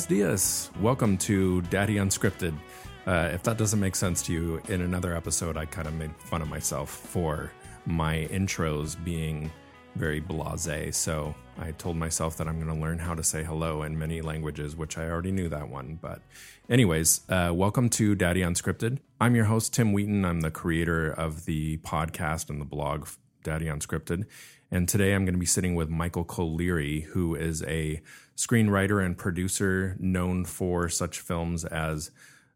Buenos dias. Welcome to Daddy Unscripted. Uh, if that doesn't make sense to you, in another episode, I kind of made fun of myself for my intros being very blase. So I told myself that I'm going to learn how to say hello in many languages, which I already knew that one. But, anyways, uh, welcome to Daddy Unscripted. I'm your host, Tim Wheaton. I'm the creator of the podcast and the blog Daddy Unscripted. And today I'm going to be sitting with Michael Colleary, who is a screenwriter and producer known for such films as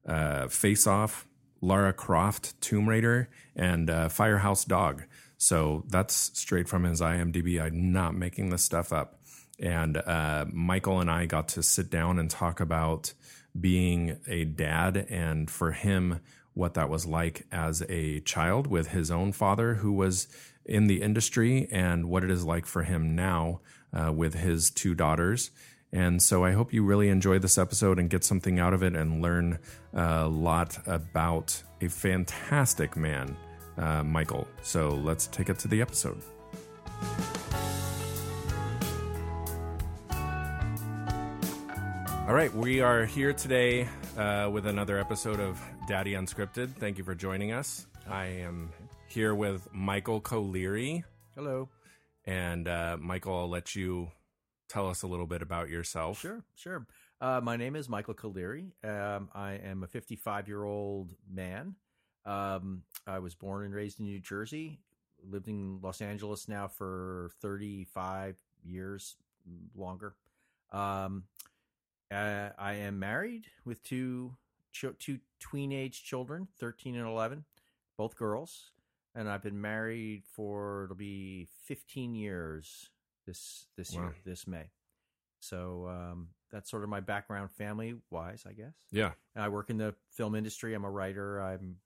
uh, Face Off, Lara Croft, Tomb Raider, and uh, Firehouse Dog. So that's straight from his IMDb. I'm not making this stuff up. And uh, Michael and I got to sit down and talk about being a dad and for him, what that was like as a child with his own father who was in the industry and what it is like for him now uh, with his two daughters. And so I hope you really enjoy this episode and get something out of it and learn a lot about a fantastic man, uh, Michael. So let's take it to the episode. All right, we are here today uh, with another episode of Daddy Unscripted. Thank you for joining us. I am here with Michael Colleary. Hello. And uh, Michael, I'll let you tell us a little bit about yourself. Sure, sure. Uh, my name is Michael Colleary. Um, I am a 55 year old man. Um, I was born and raised in New Jersey, lived in Los Angeles now for 35 years longer. Um, uh, I am married with two ch- two tween age children, 13 and 11, both girls and I've been married for it'll be 15 years this this wow. year this May. So um, that's sort of my background, family wise, I guess. Yeah. And I work in the film industry. I'm a writer. I'm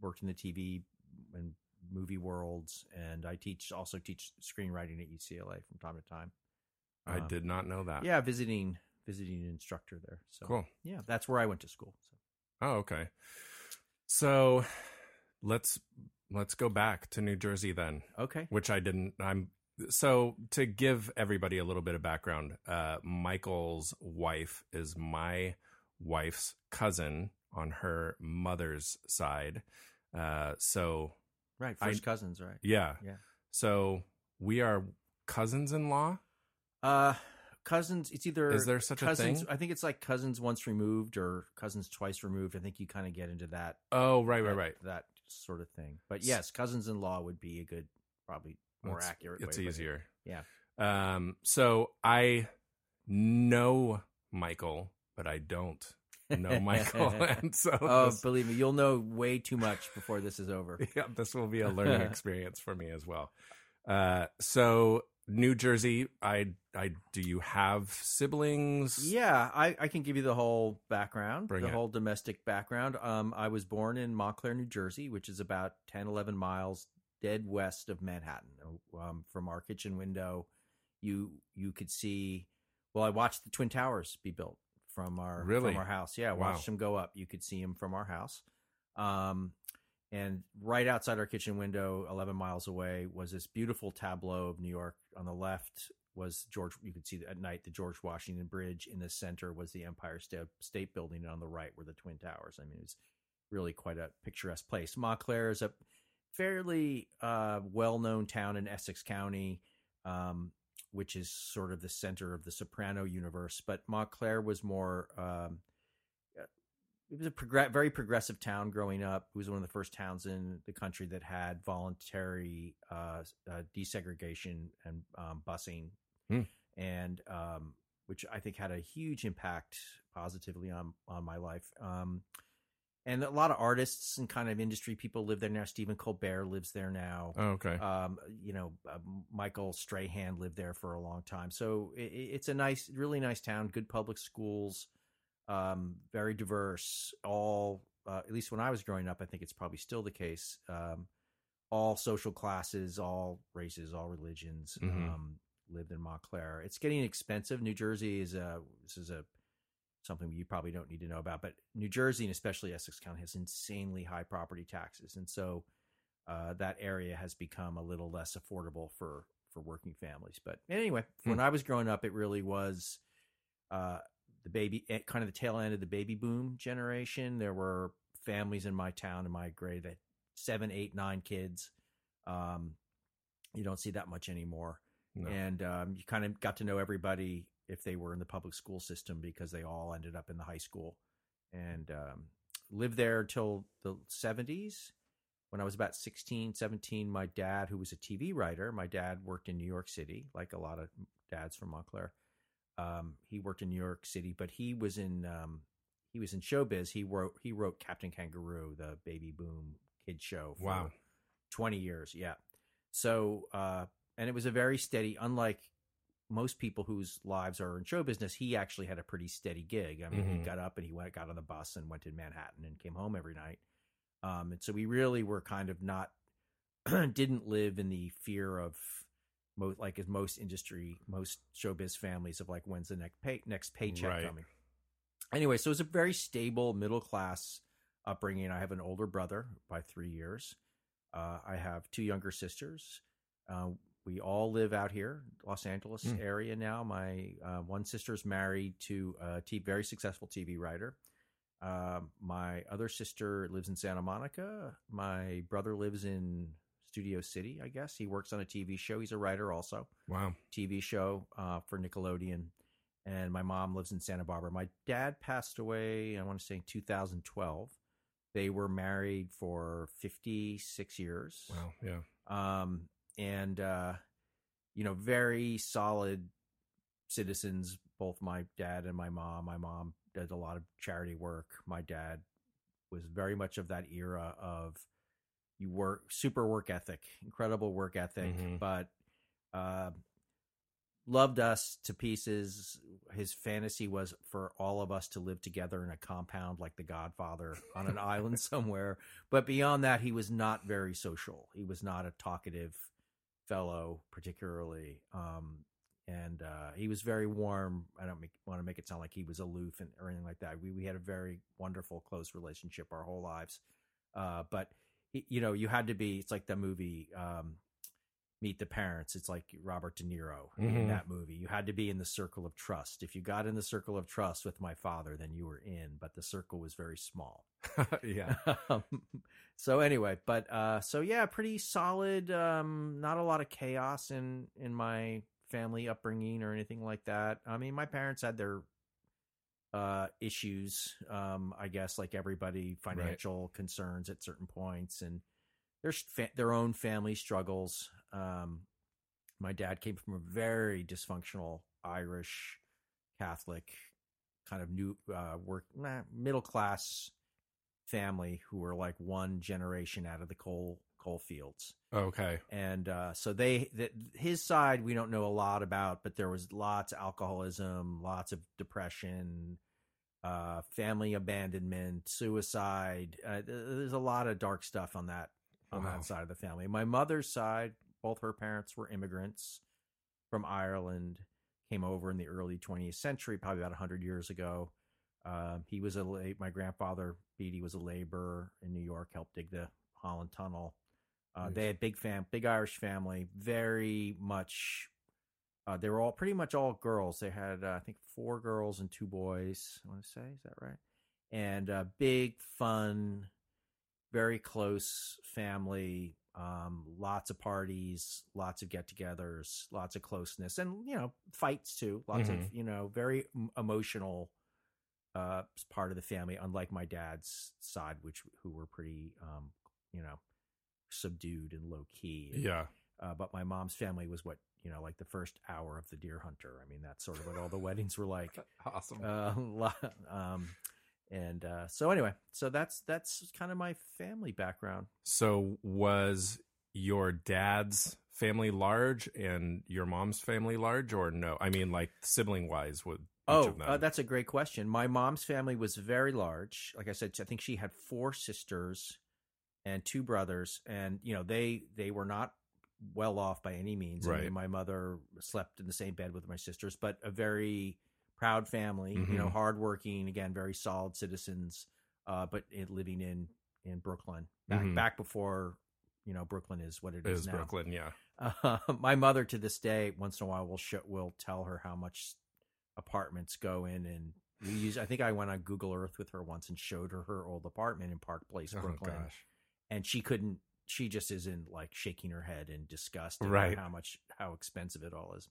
worked in the TV and movie worlds, and I teach also teach screenwriting at UCLA from time to time. I um, did not know that. Yeah, visiting visiting instructor there. So cool. Yeah, that's where I went to school. So. Oh, okay. So let's let's go back to New Jersey then. Okay. Which I didn't. I'm so to give everybody a little bit of background. Uh, Michael's wife is my wife's cousin on her mother's side. Uh, so right, first I, cousins, right? Yeah, yeah. So we are cousins-in-law. Uh, cousins. It's either is there such cousins, a thing? I think it's like cousins once removed or cousins twice removed. I think you kind of get into that. Oh, right, that, right, right. That sort of thing. But yes, cousins-in-law would be a good, probably more it's, accurate. It's easier. It. Yeah. Um. So I know Michael, but I don't know Michael, and so oh, this, believe me, you'll know way too much before this is over. Yeah, this will be a learning experience for me as well. Uh. So New Jersey, I, I, do you have siblings? Yeah, I, I can give you the whole background, Bring the it. whole domestic background. Um, I was born in Montclair, New Jersey, which is about 10, 11 miles dead west of Manhattan. Um, from our kitchen window, you you could see. Well, I watched the Twin Towers be built from our really? from our house. Yeah, I wow. watched them go up. You could see them from our house. Um, and right outside our kitchen window, 11 miles away, was this beautiful tableau of New York. On the left was George, you could see at night the George Washington Bridge. In the center was the Empire State Building. And on the right were the Twin Towers. I mean, it was really quite a picturesque place. Montclair is a fairly uh, well known town in Essex County. Um, which is sort of the center of the Soprano universe, but Montclair was more um, it was a prog- very progressive town growing up. It was one of the first towns in the country that had voluntary uh, uh, desegregation and um, busing, hmm. and um, which I think had a huge impact positively on on my life. Um, and a lot of artists and kind of industry people live there now. Stephen Colbert lives there now. Oh, okay. Um, you know, uh, Michael Strahan lived there for a long time. So it, it's a nice, really nice town. Good public schools um, very diverse. All, uh, at least when I was growing up, I think it's probably still the case. Um, all social classes, all races, all religions mm-hmm. um, lived in Montclair. It's getting expensive. New Jersey is a this is a something you probably don't need to know about, but New Jersey and especially Essex County has insanely high property taxes, and so uh, that area has become a little less affordable for for working families. But anyway, mm. when I was growing up, it really was. Uh, the baby, eh, kind of the tail end of the baby boom generation. There were families in my town in my grade that seven, eight, nine kids. Um, you don't see that much anymore, No. and um, you kind of got to know everybody if they were in the public school system because they all ended up in the high school, and um, lived there until the seventies. When I was about 16, 17, my dad, who was a TV writer, my dad worked in New York City, like a lot of dads from Montclair. Um, he worked in New York City, but he was in um, he was in showbiz. He wrote he wrote Captain Kangaroo, the baby boom kid show. For Wow. twenty years, yeah. So, uh, and it was a very steady. Unlike most people whose lives are in show business, he actually had a pretty steady gig. I mean, he Mhm. got up and he went, got on the bus and went to Manhattan and came home every night. Um, and so we really were kind of not didn't live in the fear of most like as most industry most showbiz families of like when's the next pay next paycheck Right. coming anyway so it was a very stable middle class upbringing i have an older brother by three years uh, i have two younger sisters uh, we all live out here los angeles Mm. area now my uh, one sister's married to a t- very successful tv writer um, my other sister lives in Santa Monica. My brother lives in Studio City, I guess. He works on a TV show. He's a writer also, Wow. TV show uh, for Nickelodeon. And my mom lives in Santa Barbara. My dad passed away, I want to say in 2012. They were married for 56 years. Wow. Yeah. Um, and, uh, you know, very solid citizens, both my dad and my mom. My mom did a lot of charity work. My dad was very much of that era of you work super work ethic, incredible work ethic, Mhm. but uh, loved us to pieces. His fantasy was for all of us to live together in a compound like The Godfather on an island somewhere. But beyond that, he was not very social. He was not a talkative fellow, particularly. Um, and uh, he was very warm. I don't make, want to make it sound like he was aloof and or anything like that. We we had a very wonderful, close relationship our whole lives. Uh, but he, you know, you had to be. It's like the movie um, Meet the Parents. It's like Robert De Niro in Mhm. that movie. You had to be in the circle of trust. If you got in the circle of trust with my father, then you were in. But the circle was very small. yeah. Um, so anyway, but uh, so yeah, pretty solid. Um, not a lot of chaos in in my family upbringing or anything like that. I mean, my parents had their uh issues um i guess like everybody financial concerns at certain points and their fa- their own family struggles um my dad came from a very dysfunctional irish catholic kind of new uh work nah, middle class family who were like one generation out of the coal coal fields Okay. and uh, so they that his side we don't know a lot about, but there was lots of alcoholism, lots of depression, uh, family abandonment, suicide. Uh, there's a lot of dark stuff on that on Wow. that side of the family. My mother's side, both her parents were immigrants from Ireland, came over in the early 20th century, probably about 100 years ago. Um, he was a la- my grandfather Beatty was a laborer in New York, helped dig the Holland Tunnel. Uh, they had big fam, big Irish family, very much. Uh, they were all pretty much all girls. They had, uh, I think, four girls and two boys. I want to say, is that right? And uh, big, fun, very close family. Um, lots of parties, lots of get-togethers, lots of closeness, and you know, fights too. Lots of Mhm. you know, very emotional uh, part of the family. Unlike my dad's side, which who were pretty, um, you know, subdued and low key. And, Yeah. uh, but my mom's family was what you know, like the first hour of the Deer Hunter. I mean, that's sort of what all the weddings were like. Awesome. Uh, um, and uh, so anyway, so that's that's kind of my family background. so was your dad's family large and your mom's family large or no? I mean like sibling wise would Oh, of them? uh, that's a great question. My mom's family was very large. Like I said, I think she had four sisters and two brothers, and you know they they were not well off by any means. I Right. mean, my mother slept in the same bed with my sisters, but a very proud family. You know, Mhm. hardworking, again, very solid citizens. Uh, but it, living in in Brooklyn back Mhm. back before you know Brooklyn is what it It is, is now. Brooklyn, yeah. Uh, my mother to this day, once in a while, will show, will tell her how much apartments go in and We used, I think I went on Google Earth with her once and showed her her old apartment in Park Place, Oh Brooklyn, gosh. and she couldn't. She just isn't like shaking her head in disgust at Right. how much how expensive it all is.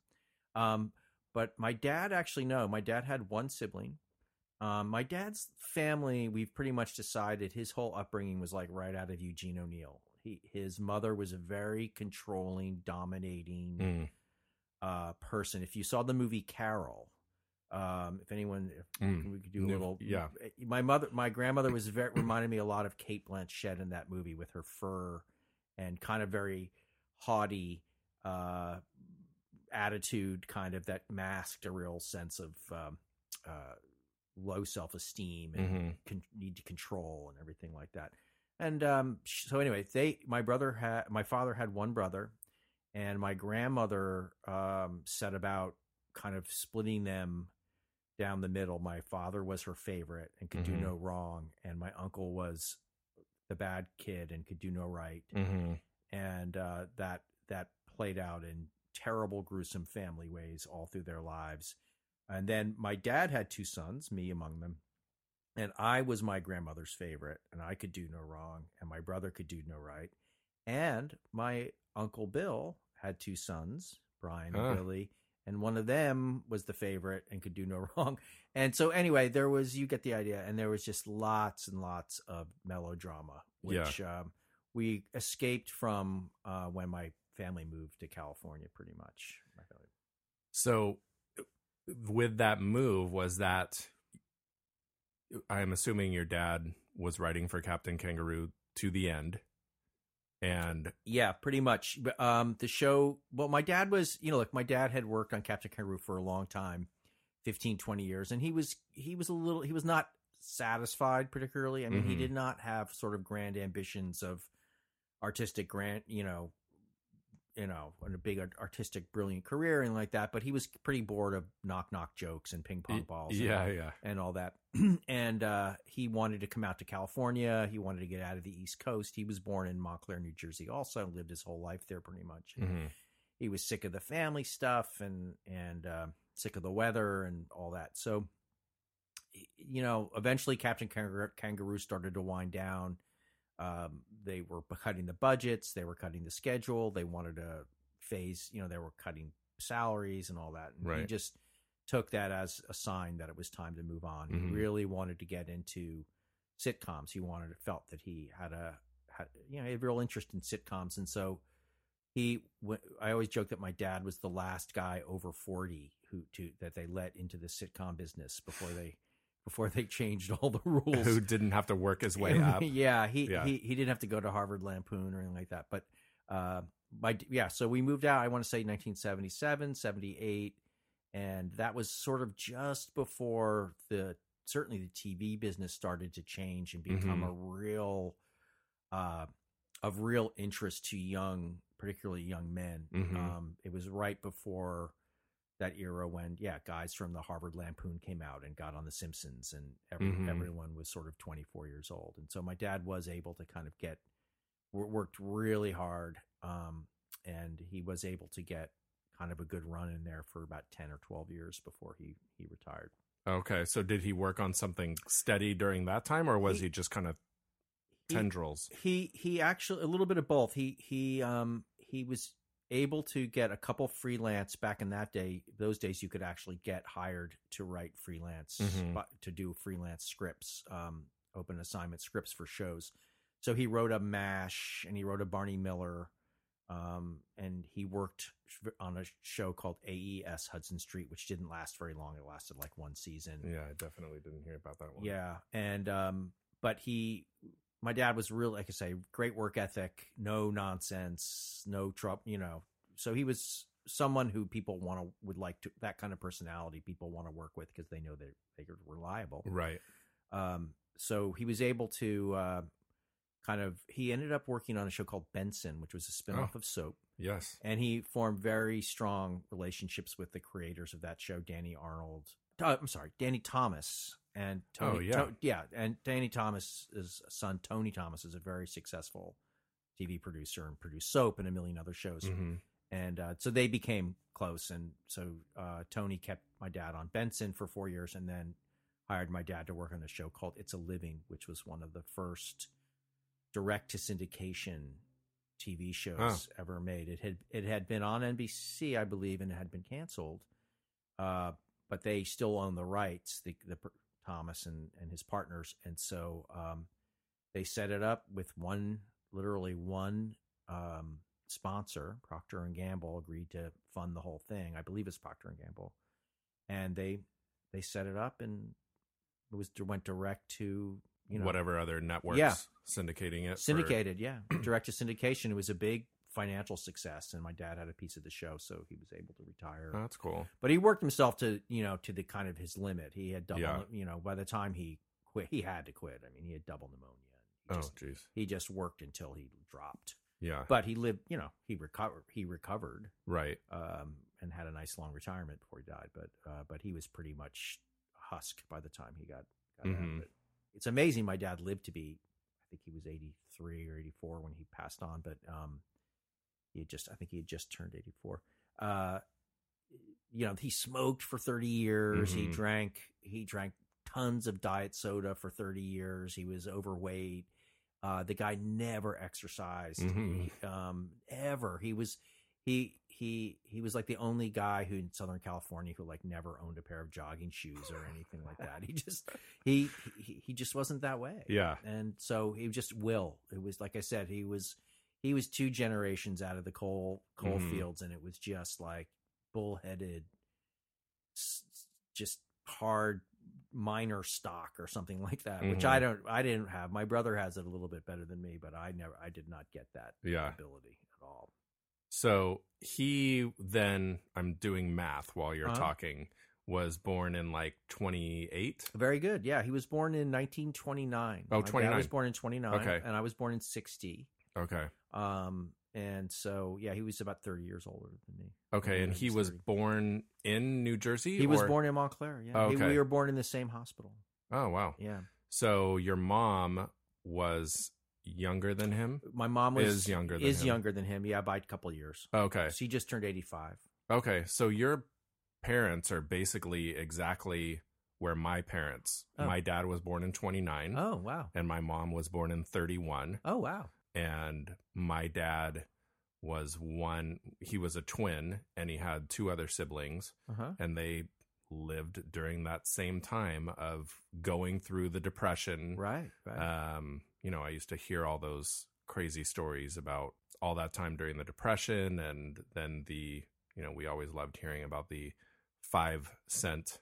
Um, but my dad actually no, my dad had one sibling. Um, my dad's family, we've pretty much decided his whole upbringing was like right out of Eugene O'Neill. He, his mother was a very controlling, dominating Mm, uh, person. If you saw the movie Carol, um, if anyone, if mm. we could do a little, yeah. My mother, my grandmother was very reminded me a lot of Cate Blanchett in that movie with her fur and kind of very haughty uh, attitude, kind of that masked a real sense of um, uh, low self esteem and Mhm. con- need to control and everything like that. And um, so anyway, they my brother had my father had one brother, and my grandmother um, set about kind of splitting them down the middle. My father was her favorite and could Mhm. do no wrong, and my uncle was the bad kid and could do no right. Mhm. And uh, that that played out in terrible, gruesome family ways all through their lives. And then my dad had two sons, me among them. And I was my grandmother's favorite, and I could do no wrong, and my brother could do no right. And my uncle Bill had two sons, Brian Huh. and Billy, and one of them was the favorite and could do no wrong. And so, anyway, there was you get the idea, and there was just lots and lots of melodrama, which um, we escaped from uh, when my family moved to California, pretty much. My family- So, with that move, was that I'm assuming your dad was writing for Captain Kangaroo to the end, and Yeah, pretty much. But, Um, the show, well, my dad was, you know, look, my dad had worked on Captain Kangaroo for a long time, 15, 20 years, and he was, he was a little, he was not satisfied particularly. I mean, he Mhm. did not have sort of grand ambitions of artistic grant, you know, you know, a big artistic, brilliant career and like that. But he was pretty bored of knock knock jokes and ping pong balls. and- yeah, yeah, and all that. and uh, he wanted to come out to California. He wanted to get out of the East Coast. He was born in Montclair, New Jersey, also lived his whole life there pretty much. Mhm. He was sick of the family stuff and and uh, sick of the weather and all that. So, you know, eventually Captain Kangaroo started to wind down. Um, they were cutting the budgets. They were cutting the schedule. They wanted to phase. You know, they were cutting salaries and all that. And He just took that as a sign that it was time to move on. Mhm. He really wanted to get into sitcoms. He wanted felt that he had a had you know a real interest in sitcoms, and so he. went, I always joke that my dad was the last guy over forty who to that they let into the sitcom business before they before they changed all the rules. who didn't have to work his way up. yeah, he, Yeah. he he didn't have to go to Harvard Lampoon or anything like that. But uh, my yeah, so we moved out. I want to say 1977, 78, and that was sort of just before the certainly the TV business started to change and become Mhm. a real uh, of real interest to young, particularly young men. Mhm. Um, it was right before that era when yeah guys from the harvard lampoon came out and got on the simpsons and every, Mhm. everyone was sort of 24 years old and so my dad was able to kind of get worked really hard um, and he was able to get kind of a good run in there for about 10 or 12 years before he he retired Okay, so did he work on something steady during that time, or was He- he, just kind of He- tendrils? he he actually a little bit of both he he um he was able to get a couple freelance back in that day those days you could actually get hired to write freelance Mhm. but to do freelance scripts um open assignment scripts for shows so he wrote a mash and he wrote a barney miller um and he worked on a show called A.E.S. hudson street which didn't last very long it lasted like one season Yeah, I definitely didn't hear about that one. yeah, and um, but he, my dad was really, like I say, great work ethic, no nonsense, no trouble, you know. So he was someone who people want to would like to that kind of personality. People want to work with because they know they're they're reliable. right. Um, so he was able to uh, kind of. He ended up working on a show called Benson, which was a spinoff Oh. of Soap Yes. and he formed very strong relationships with the creators of that show, Danny Arnold. Uh, I'm sorry, Danny Thomas and Tony. Oh, yeah. To- yeah, and Danny Thomas's son Tony Thomas is a very successful TV producer and produced Soap and a million other shows. hmm And uh, so they became close, and so uh, Tony kept my dad on Benson for four years, and then hired my dad to work on a show called It's a Living, which was one of the first direct to syndication TV shows Oh. ever made. It had it had been on NBC, I believe, and it had been canceled. Uh, but they still own the rights, the, the Thomas and, and his partners, and so um, they set it up with one, literally one um, sponsor. Procter and Gamble agreed to fund the whole thing. I believe it's Procter and Gamble, and they they set it up and it was went direct to you know whatever other networks Yeah. syndicating it. for- syndicated yeah direct to syndication it was a big financial success and my dad had a piece of the show so he was able to retire Oh, that's cool. but he worked himself to you know to the kind of his limit he had double Yeah. you know by the time he quit he had to quit i mean he had double pneumonia he Oh, jeez. he just worked until he dropped Yeah. but he lived you know he recovered he recovered right. um, and had a nice long retirement before he died but uh, but he was pretty much husk by the time he got, got out Mhm. of it it's amazing my dad lived to be i think he was 83 or 84 when he passed on but um he had just i think he had just turned 84 uh you know he smoked for 30 years he Mhm. drank he drank tons of diet soda for 30 years he was overweight uh the guy never exercised Mhm. He, um ever he was he he he was like the only guy who in Southern California who like never owned a pair of jogging shoes or anything like that. He just he he, he just wasn't that way. Yeah. And so he just will. It was like I said, he was he was two generations out of the coal coal Mhm. fields, and it was just like bullheaded, just hard minor stock or something like that. Which Mhm. I don't, I didn't have. My brother has it a little bit better than me, but I never, I did not get that Yeah. ability at all. So he then, I'm doing math while you're Uh-huh. talking, was born in like 28. Very good. Yeah, he was born in 1929. Oh, My dad 29. was born in 29. Okay. and I was born in 60. Okay. Um, and so yeah, he was about 30 years older than me. Okay. And he was 30. born in New Jersey? He was born in Montclair. Yeah, Oh, He- okay. we were born in the same hospital. Oh, wow. Yeah, So your mom was younger than him? my mom was Is younger than is him. younger than him. Yeah, by a couple of years. Okay. She just turned 85. Okay. So your parents are basically exactly where my parents. Oh. My dad was born in 29 Oh wow. and my mom was born in 31 Oh wow. And my dad was one he was a twin and he had two other siblings Uh huh. and they lived during that same time of going through the depression Right. Right. um you know i used to hear all those crazy stories about all that time during the depression and then the you know we always loved hearing about the five cent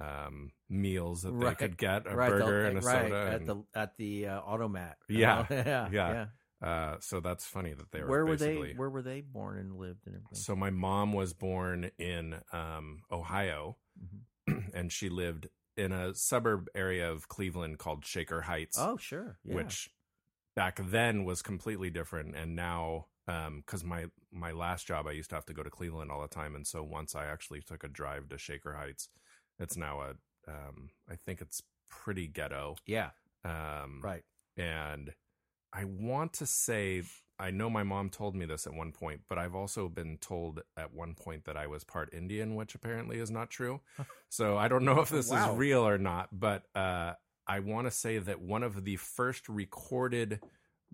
um meals that they could get a right. the- burger and a right, soda at and, the at the uh, automat. you Yeah. yeah. Yeah. Uh so that's funny that they were Where were basically they? Where were they born and lived and everything? so my mom was born in um ohio Mhm. and she lived in a suburb area of cleveland called shaker heights Oh sure. Yeah. which back then was completely different and now um because my my last job i used to have to go to cleveland all the time and so once i actually took a drive to shaker heights it's now a um i think it's pretty ghetto yeah. um Right. and i want to say i know my mom told me this at one point but i've also been told at one point that i was part indian which apparently is not true. So i don't know if this Wow. is real or not but uh i want to say that one of the first recorded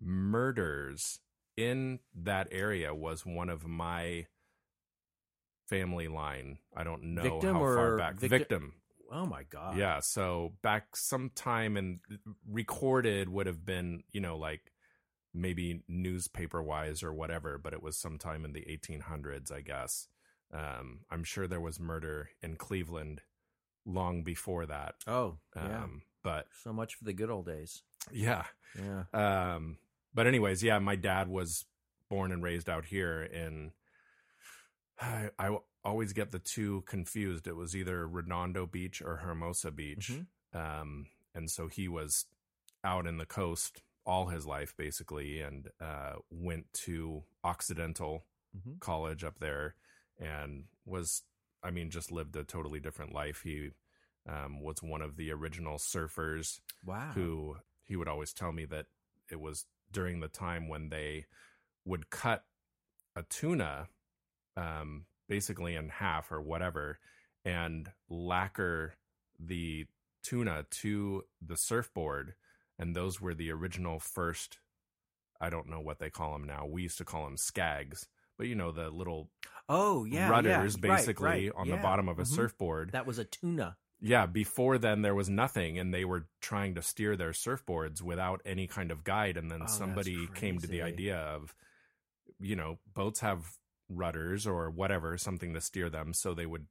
murders in that area was one of my family line. I don't know Victim how far back. victi- victim Oh my god. yeah, so back sometime and recorded would have been, you know, like maybe newspaper wise or whatever, but it was sometime in the 1800s, I guess. Um, I'm sure there was murder in Cleveland long before that. Oh Um, yeah. but So much for the good old days. yeah. Yeah. Um, but anyways, yeah, my dad was born and raised out here in. I, I always get the two confused. It was either Redondo Beach or Hermosa Beach, Mhm. um, and so he was out in the coast all his life, basically, and uh, went to Occidental Mhm. College up there, and was, I mean, just lived a totally different life. He um, was one of the original surfers Wow. who he would always tell me that it was during the time when they would cut a tuna um, basically in half or whatever and lacquer the tuna to the surfboard, and those were the original first. I don't know what they call them now. We used to call them skegs, but you know the little Oh yeah, rudders yeah. Basically right. on the bottom of a Mhm. surfboard. That was a tuna. yeah, before then there was nothing, and they were trying to steer their surfboards without any kind of guide. And then Oh, somebody came to the idea of, you know, boats have rudders or whatever, something to steer them, so they would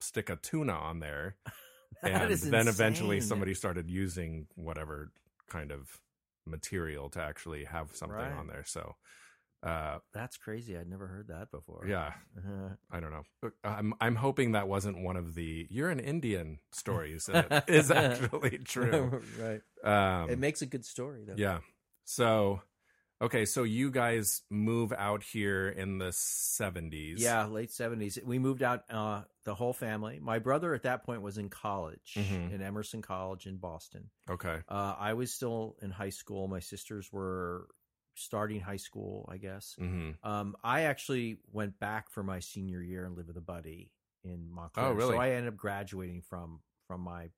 stick a tuna on there, That and then eventually somebody started using whatever kind of material to actually have something Right. on there. So, uh, That's crazy. I'd never heard that before. yeah, Uh-huh. I don't know. I'm I'm hoping that wasn't one of the "you're an Indian" stories. It is actually true. right. Um, it makes a good story though. yeah. So, okay, so you guys move out here in the 70s. Yeah, late seventies. We moved out uh, the whole family. My brother at that point was in college Mhm. in Emerson College in Boston. Okay. Uh, I was still in high school. My sisters were starting high school, I guess. hmm Um, I actually went back for my senior year and lived with a buddy in Montclair. Oh, really? So I ended up graduating from from my,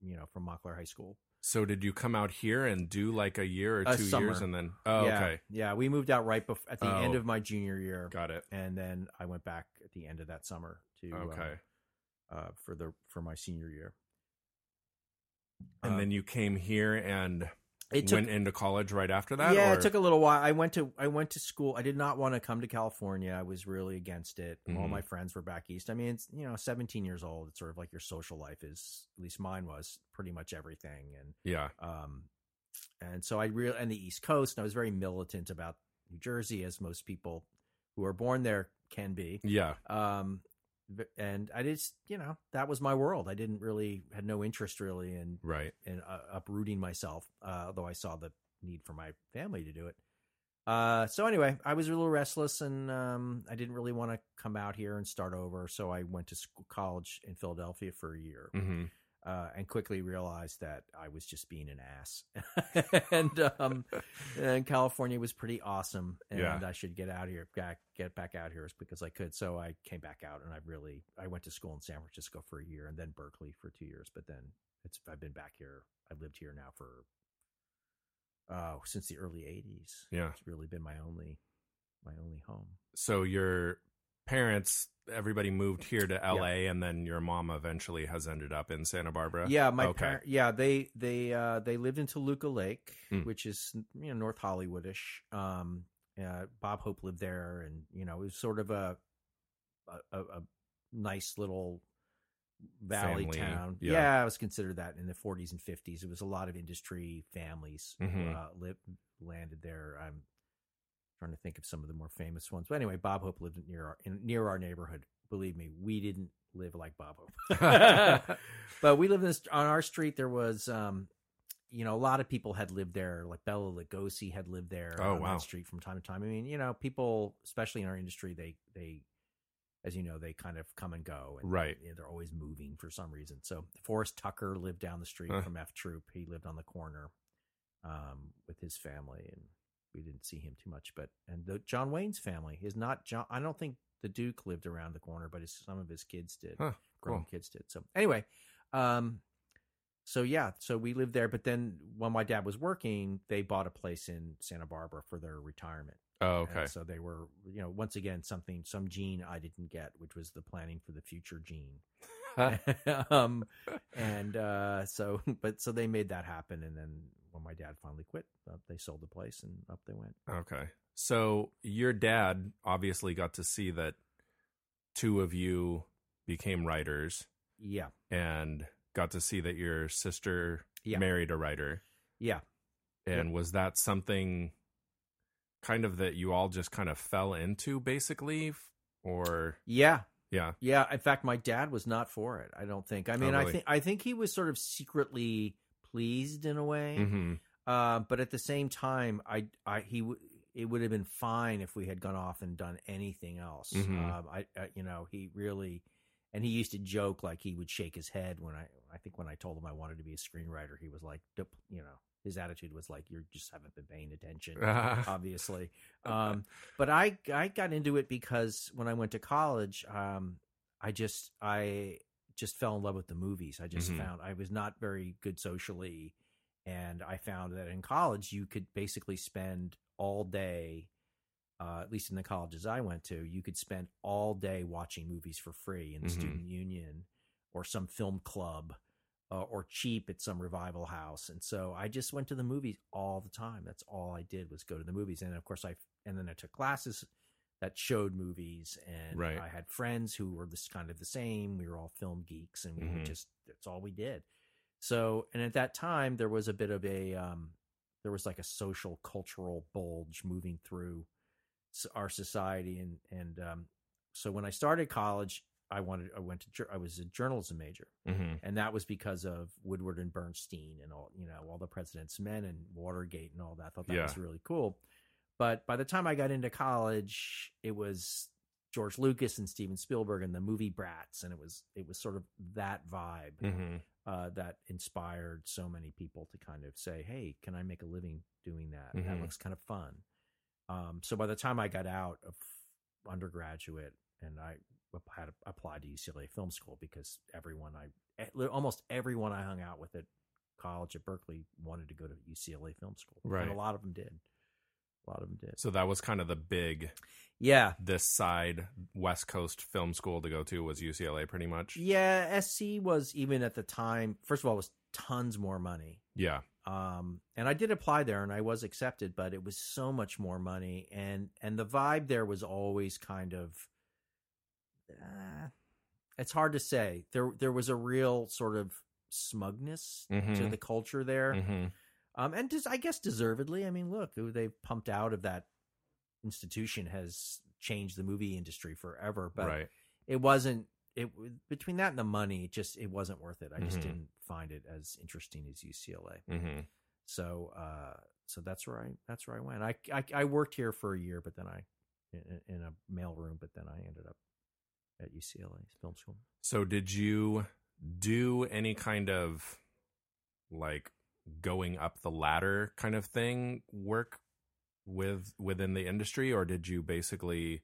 you know, from Montclair High School. So did you come out here and do like a year or A two summer. years and then? Oh, yeah, okay. Yeah, we moved out right bef- at the end Oh. of my junior year, Got it. and then I went back at the end of that summer to um, Okay. uh, for the for my senior year. and Uh, then you came here and it took went into college right after that? yeah, or? it took a little while. I went to I went to school. I did not want to come to California. I was really against it. All Mhm. my friends were back east. I mean, it's you know, 17 years old. It's sort of like your social life is at least mine was pretty much everything. And yeah. um, and so I really and the East Coast. And I was very militant about New Jersey, as most people who are born there can be. Yeah. Um, and I just you know that was my world. I didn't really had no interest really in Right. and uh, uprooting myself, uh, although I saw the need for my family to do it. Uh, so anyway, I was a little restless, and um, I didn't really want to come out here and start over. So I went to school, college in Philadelphia for a year, hmm uh, and quickly realized that I was just being an ass. and um, and California was pretty awesome, and Yeah. I should get out here, back, get back out here as quick as I could. So I came back out, and I really I went to school in San Francisco for a year, and then Berkeley for two years. But then it's I've been back here. I've lived here now for uh since the early '80s. Yeah. It's really been my only my only home. So your parents, everybody moved here to LA, and then your mom eventually has ended up in Santa Barbara. Yeah, my Okay. parent. Yeah, they they uh, they lived in Toluca Lake, Hmm. which is you know North Hollywoodish. Um, uh, Bob Hope lived there, and you know it was sort of a a, a, nice little valley Family, town. yeah. Yeah. it was considered that in the 40s and 50s. It was a lot of industry families Mhm. uh, lived landed there. I'm trying to think of some of the more famous ones. But anyway, Bob Hope lived near our in, near our neighborhood. Believe me, we didn't live like Bob Hope. but we lived in this on our street. There was, um, you know, a lot of people had lived there. Like Bela Lugosi had lived there Oh, on wow. that street from time to time. I mean, you know, people, especially in our industry, they they, as you know, they kind of come and go, and Right. know, they're always moving for some reason. So Forrest Tucker lived down the street Huh. from F Troop. He lived on the corner um, with his family, and we didn't see him too much. But and the John Wayne's family is not John. I don't think the Duke lived around the corner, but his, some of his kids did Huh, grown cool. kids did. So anyway, um, so yeah, so we lived there. But then when my dad was working, they bought a place in Santa Barbara for their retirement. Oh, And okay. so they were, you know, once again something, some gene I didn't get, which was the planning for the future gene. um, and uh, so, but so they made that happen, and then when my dad finally quit, uh, they sold the place, and up they went. Okay. So your dad obviously got to see that two of you became writers Yeah, and got to see that your sister Yeah. married a writer. yeah. And was that something kind of that you all just kind of fell into basically or Yeah, yeah. Yeah, in fact, my dad was not for it. I don't think. I mean, Oh, I think I think he was sort of secretly pleased in a way, Mhm. uh, but at the same time, I, I he w- it would have been fine if we had gone off and done anything else. Mhm. Um, I, I, you know, he really, and he used to joke like he would shake his head when I, I think when I told him I wanted to be a screenwriter, he was like, you know, his attitude was like, "You just haven't been paying attention." obviously. Um, but I I got into it because when I went to college, um, I just I just fell in love with the movies. I just Mhm. found I was not very good socially, and I found that in college you could basically spend all day. Uh, at least in the colleges I went to, you could spend all day watching movies for free in the Mhm. student union or some film club uh, or cheap at some revival house. And so I just went to the movies all the time. That's all I did was go to the movies. And of course, I and then I took classes that showed movies, and Right. I had friends who were this kind of the same. We were all film geeks, and we Mhm. just that's all we did. So, and at that time, there was a bit of a um, there was like a social cultural bulge moving through our society, and and um, so when I started college, I wanted I went to I was a journalism major, hmm and that was because of Woodward and Bernstein and all you know all the President's Men and Watergate and all that. I thought that Yeah. was really cool. But by the time I got into college, it was George Lucas and Steven Spielberg and the movie Brats, and it was it was sort of that vibe hmm uh, that inspired so many people to kind of say, "Hey, can I make a living doing that? That Mhm. looks kind of fun." Um, so by the time I got out of undergraduate and I had applied to UCLA Film School because everyone I eh, almost everyone I hung out with at college at Berkeley wanted to go to UCLA Film School, Right. And a lot of them did. A lot of them did. So that was kind of the big Yeah, this side West Coast film school to go to was UCLA, pretty much. yeah. SC was even at the time. First of all, it was tons more money. Yeah. um and i did apply there and i was accepted but it was so much more money and and the vibe there was always kind of uh, it's hard to say there there was a real sort of smugness to Mhm. the culture there hmm um and just i guess deservedly i mean look who they've pumped out of that institution has changed the movie industry forever but right. it wasn't it between that and the money it just it wasn't worth it. I just Mhm. didn't find it as interesting as ucla hmm so uh so that's where i that's where i went. I i, I worked here for a year but then i in, in a mail room but then i ended up at ucla film school. So did you do any kind of like going up the ladder kind of thing work with within the industry or did you basically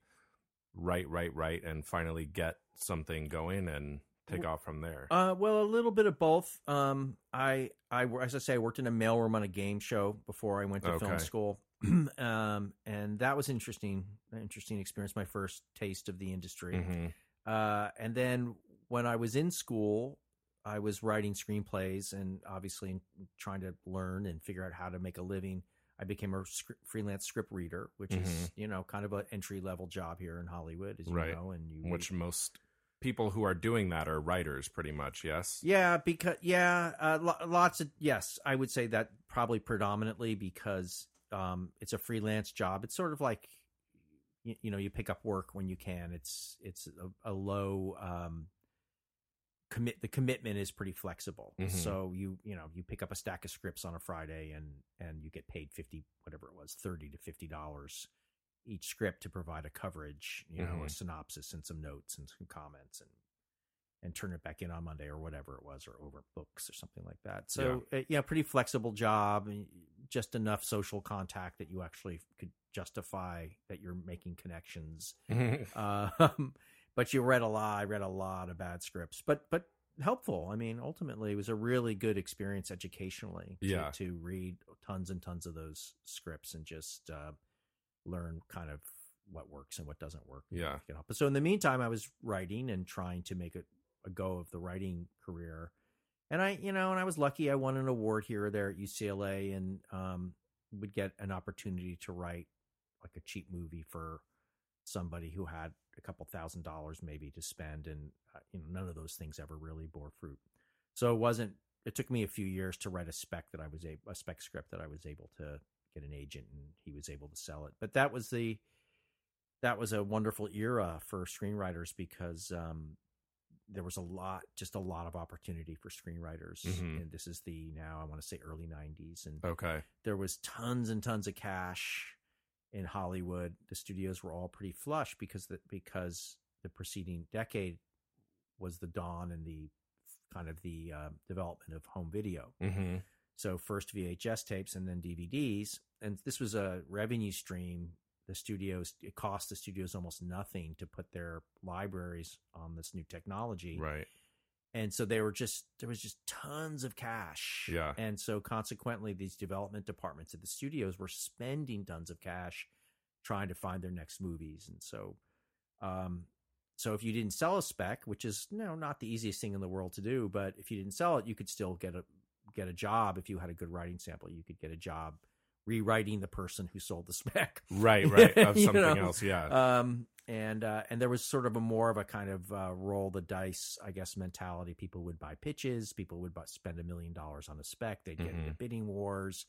write write write and finally get something going and take off from there? uh well a little bit of both. Um i i as i say i worked in a mailroom on a game show before i went to film school. Um and that was interesting interesting experience my first taste of the industry. Hmm Uh, and then when I was in school, I was writing screenplays and obviously trying to learn and figure out how to make a living. I became a script, freelance script reader, which is Mhm. you know kind of an entry level job here in Hollywood, as you Right. know. And you Which most people who are doing that are writers pretty much, yes? yeah, because yeah, uh, lo- lots of yes, I would say that probably predominantly because um, it's a freelance job. It's sort of like you, you know you pick up work when you can. It's it's a, a low um, commit. The commitment is pretty flexible. Mhm. So you you know you pick up a stack of scripts on a Friday and and you get paid fifty whatever it was thirty to fifty dollars each script to provide a coverage, you know, a Mhm. synopsis and some notes and some comments and and turn it back in on Monday or whatever it was, or over books or something like that. So yeah, yeah pretty flexible job, and just enough social contact that you actually could justify that you're making connections. Um, but you read a lot. I read a lot of bad scripts, but but helpful. I mean, ultimately, it was a really good experience educationally. To, Yeah. to read tons and tons of those scripts and just uh, learn kind of what works and what doesn't work. Yeah. You know? But so in the meantime, I was writing and trying to make a, a go of the writing career. And I, you know, and I was lucky. I won an award here or there at UCLA, and um, would get an opportunity to write like a cheap movie for somebody who had a couple thousand dollars maybe to spend, and uh, you know, none of those things ever really bore fruit. So it wasn't. It took me a few years to write a spec that I was a, a spec script that I was able to get an agent, and he was able to sell it. But that was the that was a wonderful era for screenwriters because um, there was a lot, just a lot of opportunity for screenwriters. Mhm. And this is the now I want to say early '90s, and okay. there was tons and tons of cash in Hollywood. The studios were all pretty flush because the, because the preceding decade was the dawn and the kind of the uh, development of home video. hmm So first VHS tapes and then DVDs, and this was a revenue stream. The studios it cost the studios almost nothing to put their libraries on this new technology, Right. And so they were just there was just tons of cash. Yeah. and so consequently these development departments at the studios were spending tons of cash trying to find their next movies. And so um so if you didn't sell a spec which is you know not the easiest thing in the world to do but if you didn't sell it you could still get a get a job. If you had a good writing sample you could get a job rewriting the person who sold the spec Right, right. Of something know, else. Yeah. um, and uh, and there was sort of a more of a kind of uh, roll the dice, I guess, mentality. People would buy pitches. People would buy, spend a million dollars on a spec. They'd get into Mhm. bidding wars.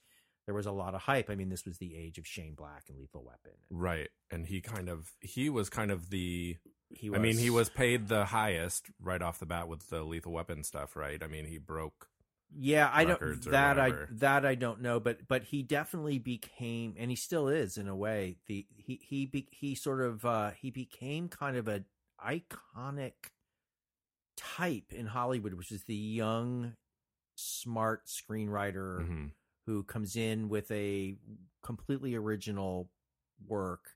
There was a lot of hype. I mean, this was the age of Shane Black and Lethal Weapon. right. And he kind of he was kind of the He was, I mean, he was paid the highest right off the bat with the lethal weapon stuff, right? I mean, he broke Yeah, I don't that I that I don't know, but but he definitely became, and he still is in a way. The he he be, he sort of uh, he became kind of a iconic type in Hollywood, which is the young, smart screenwriter Mhm. who comes in with a completely original work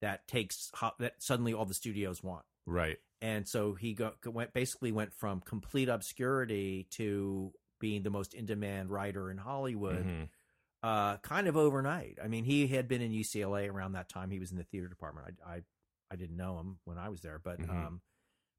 that takes that suddenly all the studios want right. and so he go, go- went basically went from complete obscurity to being the most in demand writer in Hollywood, Mhm. uh, kind of overnight. I mean, he had been in UCLA around that time. He was in the theater department. I I, I didn't know him when I was there, but Mhm. um,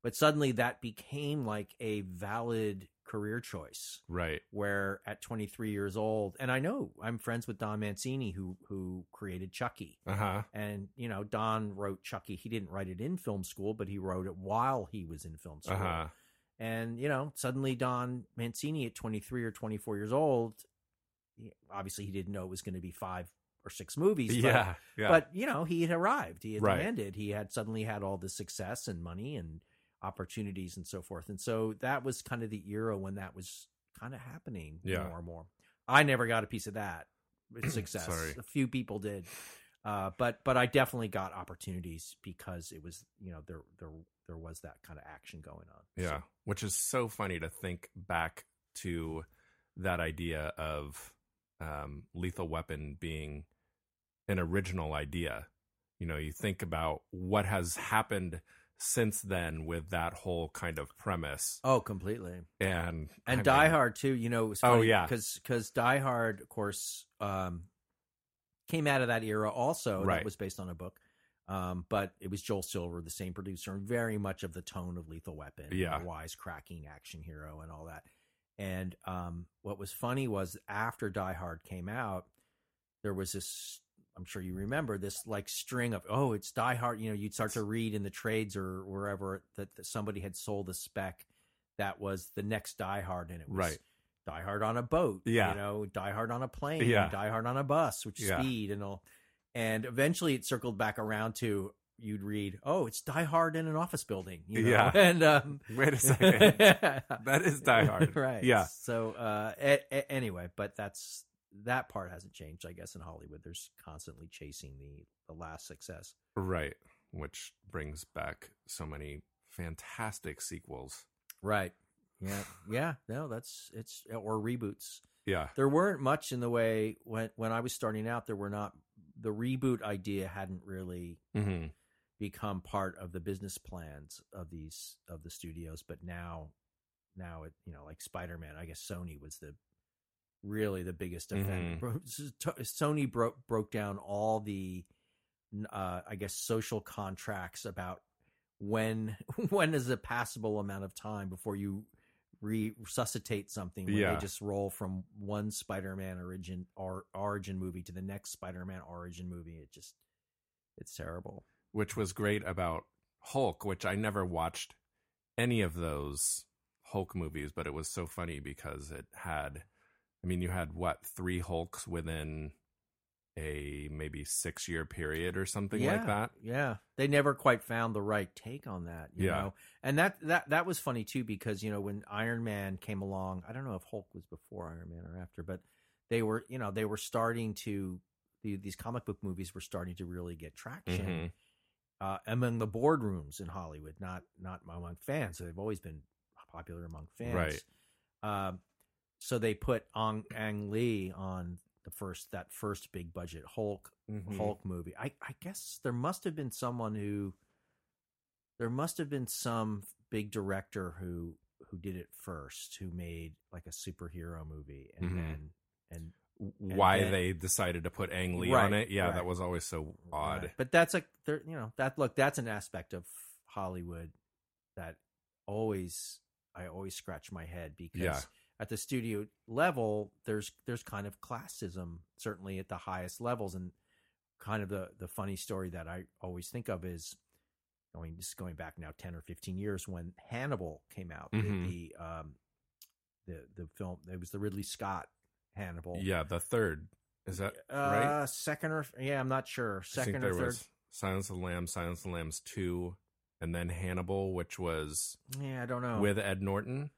but suddenly that became like a valid career choice. Right. Where at 23 years old, and I know I'm friends with Don Mancini, who who created Chucky. Uh huh. And you know, Don wrote Chucky. He didn't write it in film school, but he wrote it while he was in film school. Uh huh. And you know, suddenly Don Mancini at 23 or 24 years old, obviously he didn't know it was going to be five or six movies. but- Yeah. Yeah. But you know, he had arrived. He had Right. landed. He had suddenly had all the success and money and opportunities and so forth. And so that was kind of the era when that was kind of happening Yeah. more and more. I never got a piece of that success. Sorry. A few people did. Uh, but but I definitely got opportunities because it was you know there there there was that kind of action going on. Yeah, So- which is so funny to think back to that idea of um, Lethal Weapon being an original idea. You know, you think about what has happened since then with that whole kind of premise, Oh, completely. and And I Die mean, Hard too. You know, Oh, yeah. because because Die Hard, of course, um, came out of that era. Also, Right. that was based on a book. Um, but it was Joel Silver, the same producer, and very much of the tone of Lethal Weapon, Yeah. the wisecracking action hero, and all that. And um, what was funny was after Die Hard came out, there was this. I'm sure you remember this like string of oh, it's Die Hard. You know, you'd start to read in the trades or wherever that, that somebody had sold a spec that was the next Die Hard, and it was Right. Die Hard on a boat, Yeah. you know, Die Hard on a plane, Yeah. Die Hard on a bus, which is Yeah. speed and all. And eventually, it circled back around to you'd read, oh, it's Die Hard in an office building, you know? Yeah. and um, Wait a second, that is Die Hard, right? Yeah, So uh, a- a- anyway, but that's that part hasn't changed, I guess. In Hollywood, there's constantly chasing the the last success. right. Which brings back so many fantastic sequels. Right. Yeah. Yeah. No, that's it's or reboots. Yeah, there weren't much in the way when when I was starting out. There were not the reboot idea hadn't really hmm become part of the business plans of these of the studios, but now now it you know like Spider Man. I guess Sony was the really the biggest offender. Bro- Sony broke broke down all the uh, I guess social contracts about when when is a passable amount of time before you resuscitate something when Yeah. they just roll from one Spider-Man origin or origin movie to the next Spider-Man origin movie. It just it's terrible. which was great about Hulk, which I never watched any of those Hulk movies, but it was so funny because it had, I mean, you had what, three Hulks within a maybe six year period or something yeah, like that? Yeah, they never quite found the right take on that. You Yeah. know, and that that that was funny too because you know when Iron Man came along, I don't know if Hulk was before Iron Man or after, but they were you know they were starting to the, these comic book movies were starting to really get traction Mhm. uh, among the boardrooms in Hollywood, not not among fans. So they've always been popular among fans, Right. Um, so they put Ang Lee on the first that first big budget Hulk Mhm. Hulk movie. I, I guess there must have been someone who there must have been some big director who who did it first, who made like a superhero movie, and Mhm. then and Why then- they decided to put Ang Lee Right, on it? Yeah, right. that was always so odd. Right. But that's like there, you know, that look, that's an aspect of Hollywood that always I always scratch my head because Yeah. At the studio level, there's there's kind of classism, certainly at the highest levels, and kind of the the funny story that I always think of is going just going back now ten or fifteen years when Hannibal came out, the- Mhm. the um the the film it was the Ridley Scott Hannibal, Yeah, the third is that uh, right? second or yeah, I'm not sure, second there or third. was Silence of the Lambs, Silence of the Lambs two, and then Hannibal, which was Yeah, I don't know. with Ed Norton.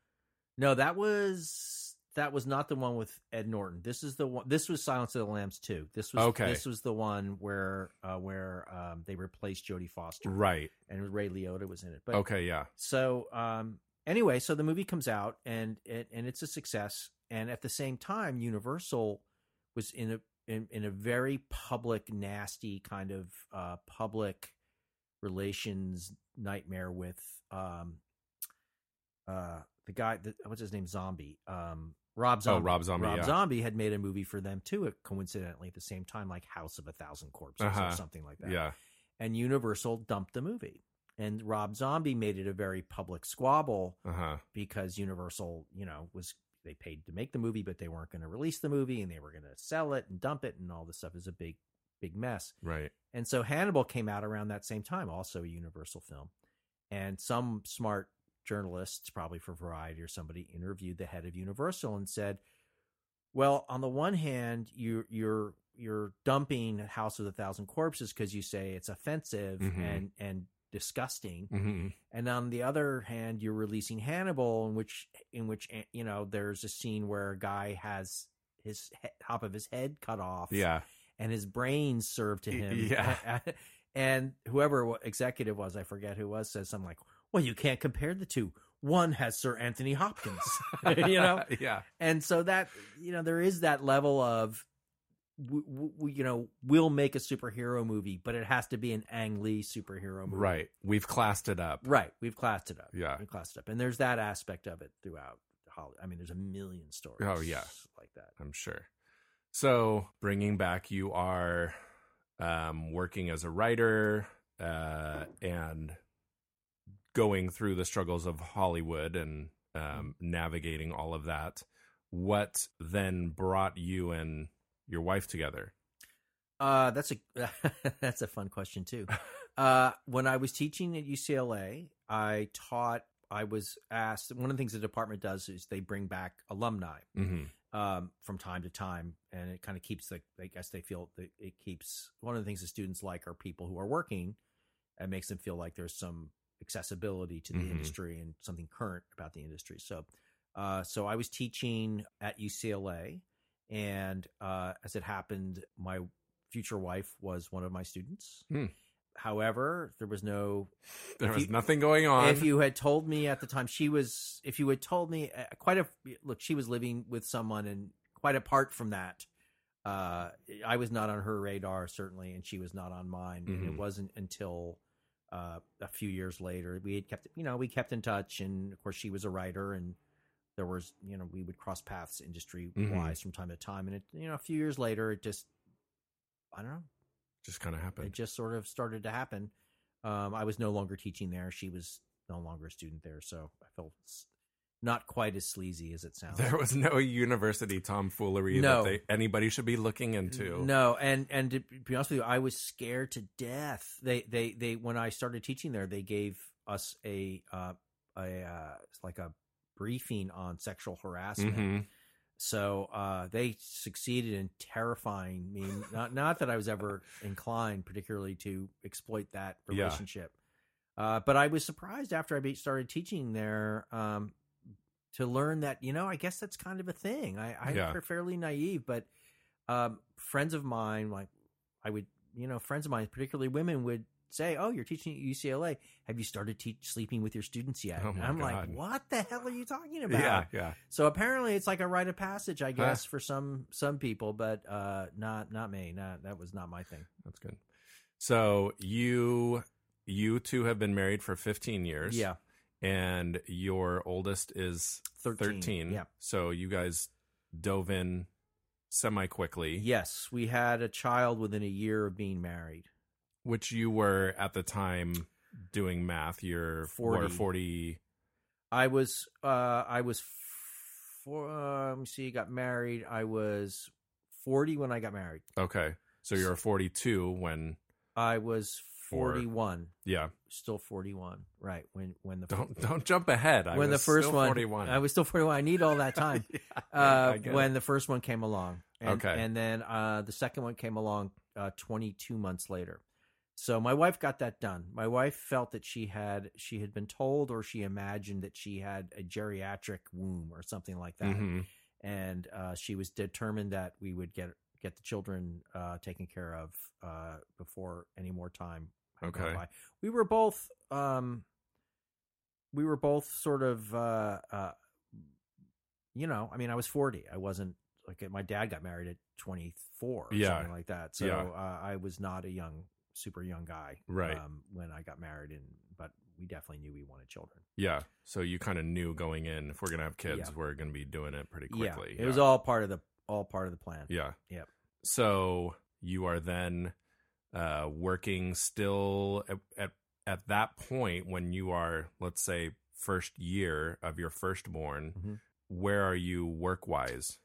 No, that was that was not the one with Ed Norton. This is the one. This was Silence of the Lambs too. This was Okay. This was the one where uh, where um, they replaced Jodie Foster Right. and Ray Liotta was in it. But Okay. Yeah. so um, anyway, so the movie comes out and it, and it's a success. And at the same time, Universal was in a in, in a very public, nasty kind of uh, public relations nightmare with um, uh, the guy. The, what's his name? Zombie. Um, Rob Zombie. Oh, Rob Zombie. Rob yeah. Zombie had made a movie for them too, coincidentally at the same time, like House of a Thousand Corpses Uh-huh. or something like that Yeah. and Universal dumped the movie. And Rob Zombie made it a very public squabble Uh huh. because Universal, you know, was they paid to make the movie, but they weren't going to release the movie and they were going to sell it and dump it and all this stuff is a big, big mess. Right. And so Hannibal came out around that same time, also a Universal film. And some smart journalists, probably for Variety or somebody, interviewed the head of Universal and said, "Well, on the one hand, you you're you're dumping House of the Thousand Corpses because you say it's offensive Mhm. and and disgusting, hmm and on the other hand, you're releasing Hannibal, in which in which eh, you know there's a scene where a guy has his he- top of his head cut off, Yeah. and his brains served to him. yeah. and whoever executive was, I forget who was, says something like, "Well, you can't compare the two. One has Sir Anthony Hopkins, you know." yeah. And so that you know there is that level of, w- w- you know, we'll make a superhero movie, but it has to be an Ang Lee superhero movie, Right. We've classed it up. Right. We've classed it up. Yeah. we've classed it up, and there's that aspect of it throughout. Hollywood. I mean, there's a million stories. Oh, yeah. like that. I'm sure. So, bringing back, you are um, working as a writer uh, and going through the struggles of Hollywood and um, navigating all of that. What then brought you and your wife together? Uh, that's a that's a fun question too. Uh, when I was teaching at UCLA, I taught. I was asked. One of the things the department does is they bring back alumni hmm um, from time to time, and it kind of keeps the. I guess they feel that it keeps. One of the things the students like are people who are working. It makes them feel like there's some accessibility to the Mhm. industry and something current about the industry. So, uh, so I was teaching at UCLA, and uh, as it happened, my future wife was one of my students. Hmm. However, there was no There was you- nothing going on. if you had told me at the time she was if you had told me uh, quite a look she was living with someone and quite apart from that uh i was not on her radar certainly and she was not on mine and Mhm. it wasn't until uh a few years later we had kept you know we kept in touch and of course she was a writer and there was you know we would cross paths industry wise from time to time and it you know a few years later it just i don't know Just kind of happened. it just sort of started to happen. Um, I was no longer teaching there. She was no longer a student there, so I felt not quite as sleazy as it sounds. There was no university tomfoolery No. that they, anybody should be looking into. No, and and to be honest with you, I was scared to death. They they they when I started teaching there, they gave us a uh, a uh, like a briefing on sexual harassment. hmm So uh, they succeeded in terrifying me. Not not that I was ever inclined particularly to exploit that Yeah. relationship, uh, but I was surprised after I started teaching there um, to learn that you know I guess that's kind of a thing. I, I'm Yeah. fairly naive, but um, friends of mine, like I would, you know, friends of mine, particularly women, would say, "Oh, you're teaching at UCLA. Have you started teach sleeping with your students yet?" Oh, and I'm God. like, "What the hell are you talking about?" Yeah, yeah. So apparently, it's like a rite of passage, I guess, for some some people, but uh, not not me. Not that was not my thing. That's good. So you you two have been married for 15 years. Yeah, and your oldest is 13. 13. Yeah. So you guys dove in semi quickly, Yes, we had a child within a year of being married. which you were at the time doing math. You're 40. 40. 40 I was uh I was four uh, let me see, got married. I was 40 when I got married. okay. So you're 42 when, I was Four. 41. yeah. Still 41. Right. When when the Don't don't jump ahead. I when the first still one 41. I was still 41. I need all that time. Yeah, uh, when it. the first one came along. And, Okay. And then uh, the second one came along uh, 22 months later. So my wife got that done. My wife felt that she had she had been told or she imagined that she had a geriatric womb or something like that, Mhm. and uh, she was determined that we would get get the children uh, taken care of uh, before any more time. Okay. by. We were both um, we were both sort of uh, uh, you know, I mean, I was 40. I wasn't like my dad got married at 24 Yeah. something like that. So Yeah. uh, I was not a young, super young guy. Right. Um, when I got married and, but we definitely knew we wanted children. Yeah. So you kind of knew going in if we're gonna have kids, Yeah. we're gonna be doing it pretty quickly. Yeah. It was all part of the, all part of the plan. Yeah. Yep. So you are then uh, working still at, at at that point when you are, let's say, first year of your firstborn. Mhm. Where are you work wise?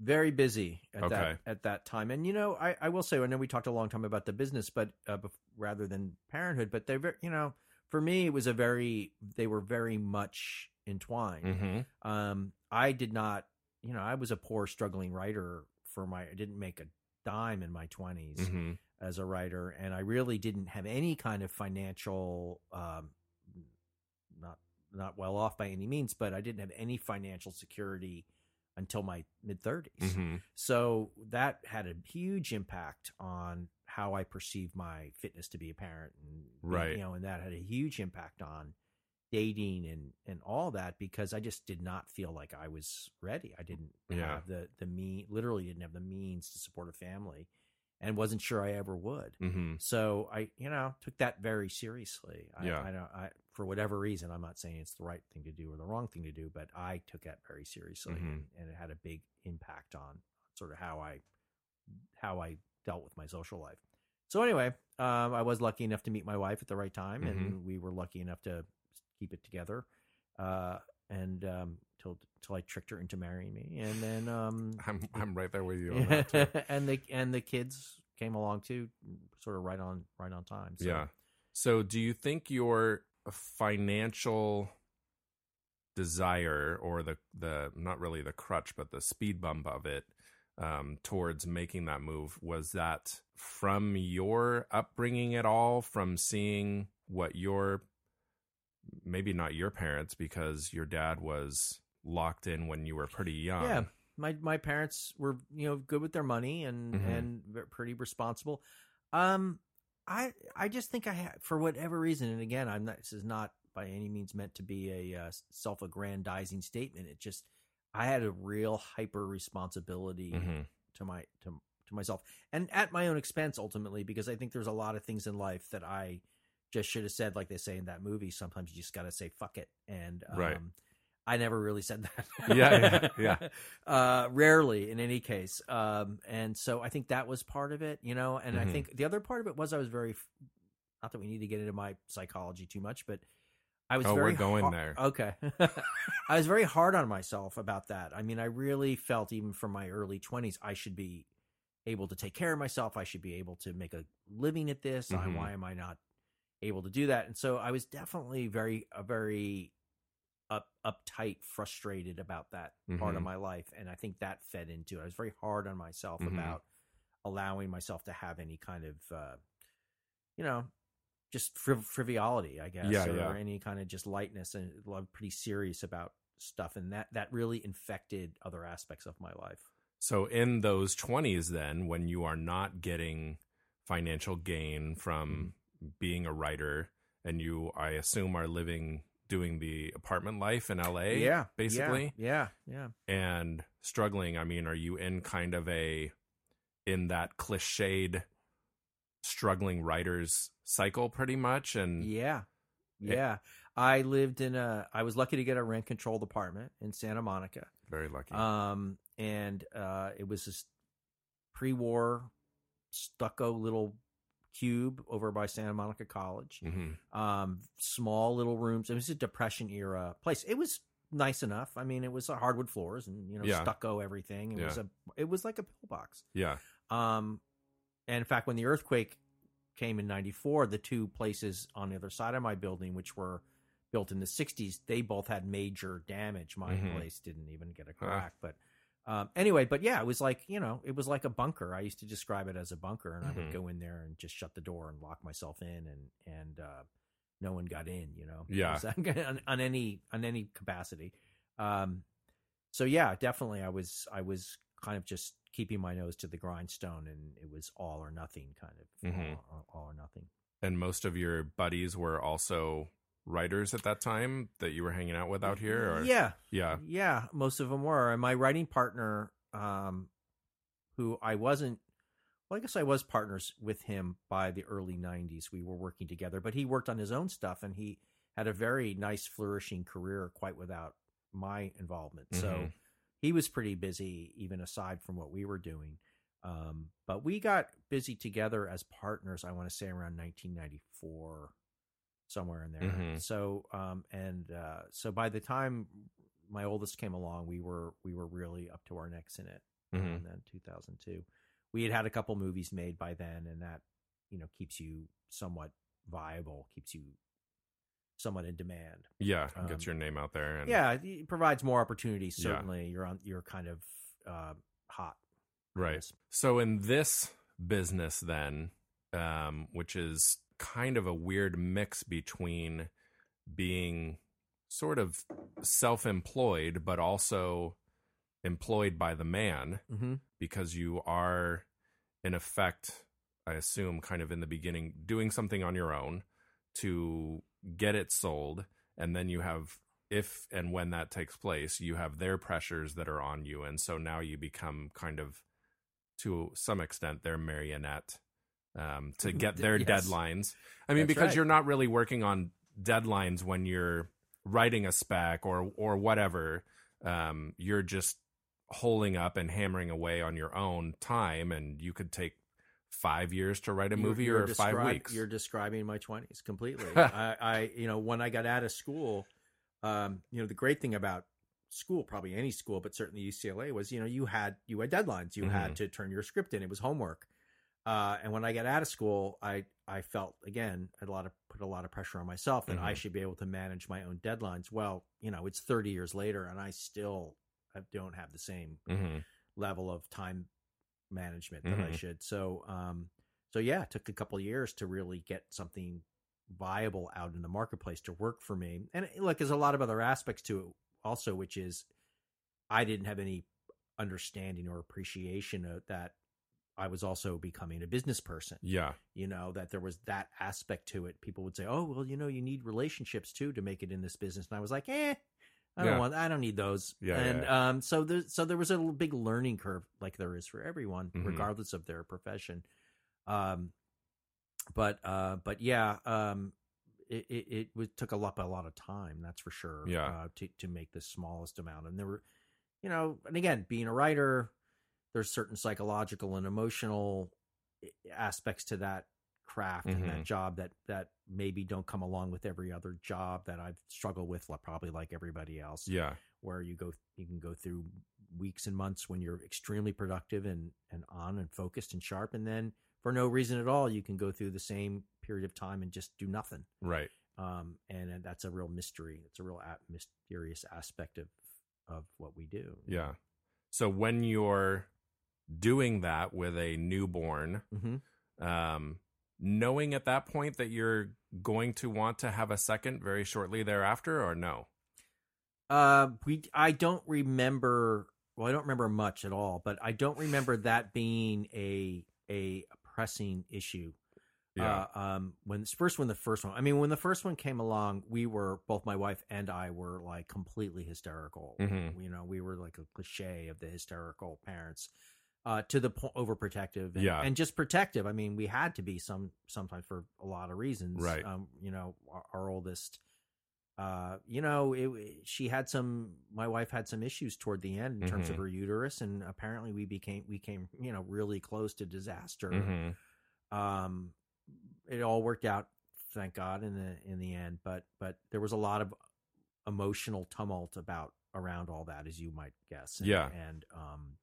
very busy at Okay. that at that time. And you know, I, I will say, I know we talked a long time about the business, but uh, bef- rather than parenthood, but they're very, you know, for me, it was a very they were very much entwined. Mm-hmm. Um, I did not, you know, I was a poor struggling writer for my. I didn't make a dime in my 20s Mm-hmm. as a writer, and I really didn't have any kind of financial, um, not not well off by any means, but I didn't have any financial security until my mid 30s. Mm-hmm. So that had a huge impact on how I perceived my fitness to be a parent, and Right. you know, and that had a huge impact on dating and and all that because I just did not feel like I was ready. I didn't Yeah. have the the mean, literally didn't have the means to support a family, and wasn't sure I ever would. Mm-hmm. So I, you know, took that very seriously. I, Yeah. I don't, I, for whatever reason, I'm not saying it's the right thing to do or the wrong thing to do, but I took that very seriously, Mhm. and, and it had a big impact on sort of how I, how I dealt with my social life. So anyway, um, I was lucky enough to meet my wife at the right time, Mm-hmm. and we were lucky enough to keep it together, uh, and um, till till I tricked her into marrying me, and then um, I'm I'm right there with you on that too. and the and the kids came along too, sort of right on right on time. So. Yeah. So do you think your financial desire or the the not really the crutch but the speed bump of it um, towards making that move was that from your upbringing at all from seeing what your maybe not your parents because your dad was locked in when you were pretty young Yeah, my my parents were you know good with their money and Mhm. and pretty responsible. Um, I I just think I had for whatever reason, and again, I'm not. This is not by any means meant to be a uh, self-aggrandizing statement. It just I had a real hyper responsibility Mhm. to my to to myself and at my own expense ultimately because I think there's a lot of things in life that I just should have said like they say in that movie sometimes you just got to say fuck it and um, Right. I never really said that. Yeah, yeah, yeah. Uh, rarely in any case. Um, and so I think that was part of it, you know, and Mhm. I think the other part of it was I was very, not that we need to get into my psychology too much, but I was Oh, we're going there. Okay. I was very hard on myself about that. I mean, I really felt even from my early 20s, I should be able to take care of myself. I should be able to make a living at this. I- Mhm. why am I not able to do that? And so I was definitely very, a very up, uptight, frustrated about that part of Mhm. my life. And I think that fed into it. I was very hard on myself Mhm. about allowing myself to have any kind of, uh, you know, just friv- frivolity, I guess, Yeah, or yeah. any kind of just lightness. And I'm pretty serious about stuff, and that that really infected other aspects of my life. So in those 20s then when you are not getting financial gain from being a writer and you I assume are living doing the apartment life in LA yeah, basically yeah, yeah. and struggling I mean are you in kind of a in that cliched struggling writers cycle pretty much and Yeah. Eh. Yeah. I lived in a. I was lucky to get a rent controlled apartment in Santa Monica. Very lucky. Um, and uh, it was this pre-war stucco little cube over by Santa Monica College. hmm Um, small little rooms. It was a Depression era place. It was nice enough. I mean, it was hardwood floors and you know Yeah. stucco everything. It was a. It was like a pillbox. Yeah. Um, and in fact, when the earthquake came in '94, the two places on the other side of my building, which were built in the '60s, they both had major damage. My Mhm. place didn't even get a Huh. crack, but um, anyway, but yeah, it was like you know, it was like a bunker. I used to describe it as a bunker, and I Mhm. would go in there and just shut the door and lock myself in, and and uh, no one got in. You know, Yeah. On, on any on any capacity. Um, so yeah, definitely, I was I was kind of just keeping my nose to the grindstone, and it was all or nothing kind of Mhm. all, all or nothing. And most of your buddies were also writers at that time that you were hanging out with out here? Or? Yeah, Yeah. yeah, most of them were. And my writing partner, um, who I wasn't, well, I guess I was partners with him by the early '90s. We were working together, but he worked on his own stuff, and he had a very nice, flourishing career, quite without my involvement. So Mhm. he was pretty busy, even aside from what we were doing. Um, but we got busy together as partners. I want to say around 1994, somewhere in there. Mhm. So, um, and uh, so by the time my oldest came along, we were we were really up to our necks in it. Mhm. And then 2002, we had had a couple movies made by then, and that you know keeps you somewhat viable, keeps you somewhat in demand. Yeah. Um, Gets your name out there. And, Yeah, it provides more opportunities. Yeah. Certainly, you're on. You're kind of uh, hot. Right. So in this business, then, um, which is kind of a weird mix between being sort of self-employed, but also employed by the man, Mm-hmm. because you are, in effect, I assume, kind of in the beginning, doing something on your own to get it sold, and then you have. If and when that takes place, you have their pressures that are on you. And so now you become kind of to some extent their marionette um, to get their Yes. deadlines. I mean, That's because right. you're not really working on deadlines when you're writing a spec or or whatever. Um, you're just holding up and hammering away on your own time, and you could take five years to write a You're- movie you're or five weeks. You're describing my twenties completely. I, I, you know, when I got out of school, um, you know, the great thing about school, probably any school, but certainly UCLA, was you know you had you had deadlines. You Mhm. had to turn your script in. It was homework. Uh, and when I got out of school, I I felt again a lot of put a lot of pressure on myself that I Mhm. should be able to manage my own deadlines. Well, you know, it's 30 years later, and I still don't have the same Mhm. level of time management that I Mhm. should. So, um, so yeah, it took a couple of years to really get something viable out in the marketplace to work for me. And look, there's a lot of other aspects to it also, which is I didn't have any understanding or appreciation of that. I was also becoming a business person Yeah, you know that there was that aspect to it people would say oh well you know you need relationships too to make it in this business and i was like eh i don't Yeah. want i don't need those Yeah, and yeah, um so there so there was a big learning curve like there is for everyone Mhm. regardless of their profession um but uh but yeah um it, it, it was, took a lot, a lot of time. That's for sure. Yeah. Uh, to to make the smallest amount, and there were, you know, and again, being a writer, there's certain psychological and emotional eh, aspects to that craft and Mhm. that job that that maybe don't come along with every other job that I've struggled with, probably like everybody else. yeah, Where you go, you can go through weeks and months when you're extremely productive and and on and focused and sharp, and then for no reason at all, you can go through the same period of time and just do nothing. right. Um, and, and that's a real mystery. It's a real mysterious aspect of of what we do. Yeah. So when you're doing that with a newborn, Mm-hmm. um, knowing at that point that you're going to want to have a second very shortly thereafter, or no? Uh, we I don't remember. Well, I don't remember much at all, but I don't remember that being a a pressing issue. Yeah. Uh, um, when first when the first one, I mean, when the first one came along, we were both my wife and I were like completely hysterical. Mhm. You know, we were like a cliche of the hysterical parents. Uh, to the point overprotective and, Yeah. and just protective. I mean, we had to be some sometimes for a lot of reasons. Right. Um, you know, our, our oldest uh, you know, it, she had some. My wife had some issues toward the end in terms of Mhm. her uterus, and apparently we became we came you know really close to disaster. Mhm. Um, it all worked out, thank God, in the in the end. But but there was a lot of emotional tumult about around all that, as you might guess. And, Yeah. and um,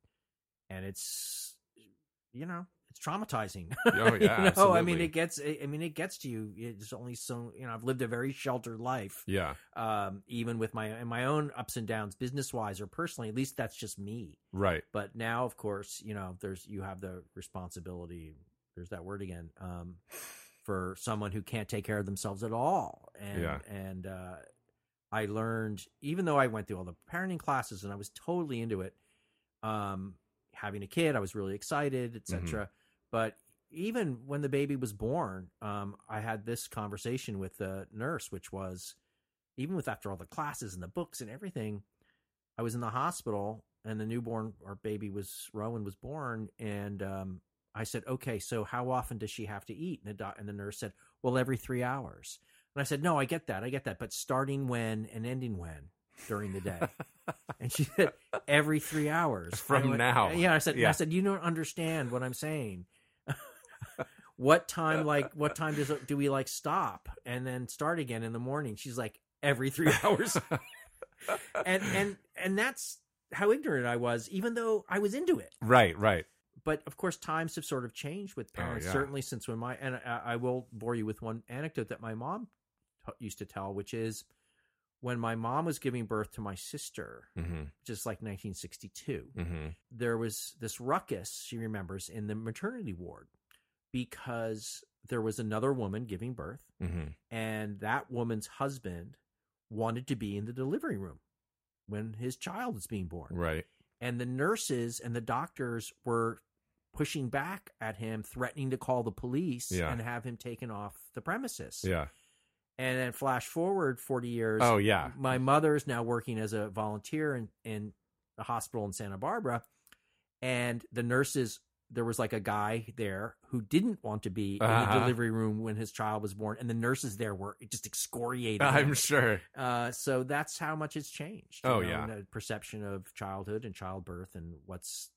and it's you know it's traumatizing. Oh, You yeah, know? I mean it gets. I mean it gets to you. It's only so you know. I've lived a very sheltered life Yeah. um, even with my and my own ups and downs, business wise or personally. At least that's just me. Right. But now, of course, you know, there's you have the responsibility. There's that word again um, for someone who can't take care of themselves at all. And Yeah. and uh, I learned, even though I went through all the parenting classes and I was totally into it, um, having a kid, I was really excited, etc. But even when the baby was born, um, I had this conversation with the nurse, which was even with after all the classes and the books and everything, I was in the hospital and the newborn or baby was Rowan was born, and um, I said, "Okay, so how often does she have to eat?" And the doc- and the nurse said, "Well, every three hours." And I said, "No, I get that, I get that, but starting when and ending when during the day?" and she said, "Every three hours From went- now. Yeah, I said, Yeah. I said, you don't understand what I'm saying. what time like what time does do we like stop and then start again in the morning she's like every three hours and and and that's how ignorant i was even though i was into it right. Right. but of course times have sort of changed with Oh, parents yeah. certainly since when my and I, I will bore you with one anecdote that my mom used to tell which is when my mom was giving birth to my sister Mm-hmm. just like 1962 Mm-hmm. there was this ruckus she remembers in the maternity ward because there was another woman giving birth Mm-hmm. and that woman's husband wanted to be in the delivery room when his child was being born Right. and the nurses and the doctors were pushing back at him threatening to call the police Yeah. and have him taken off the premises Yeah. And then flash forward 40 years Oh yeah. my mother is now working as a volunteer in, in the hospital in Santa Barbara, and the nurses. There was like a guy there who didn't want to be in Uh-huh. the delivery room when his child was born, and the nurses there were just excoriated. I'm sure. Uh, so that's how much it's changed. Oh, know, yeah. the perception of childhood and childbirth and what's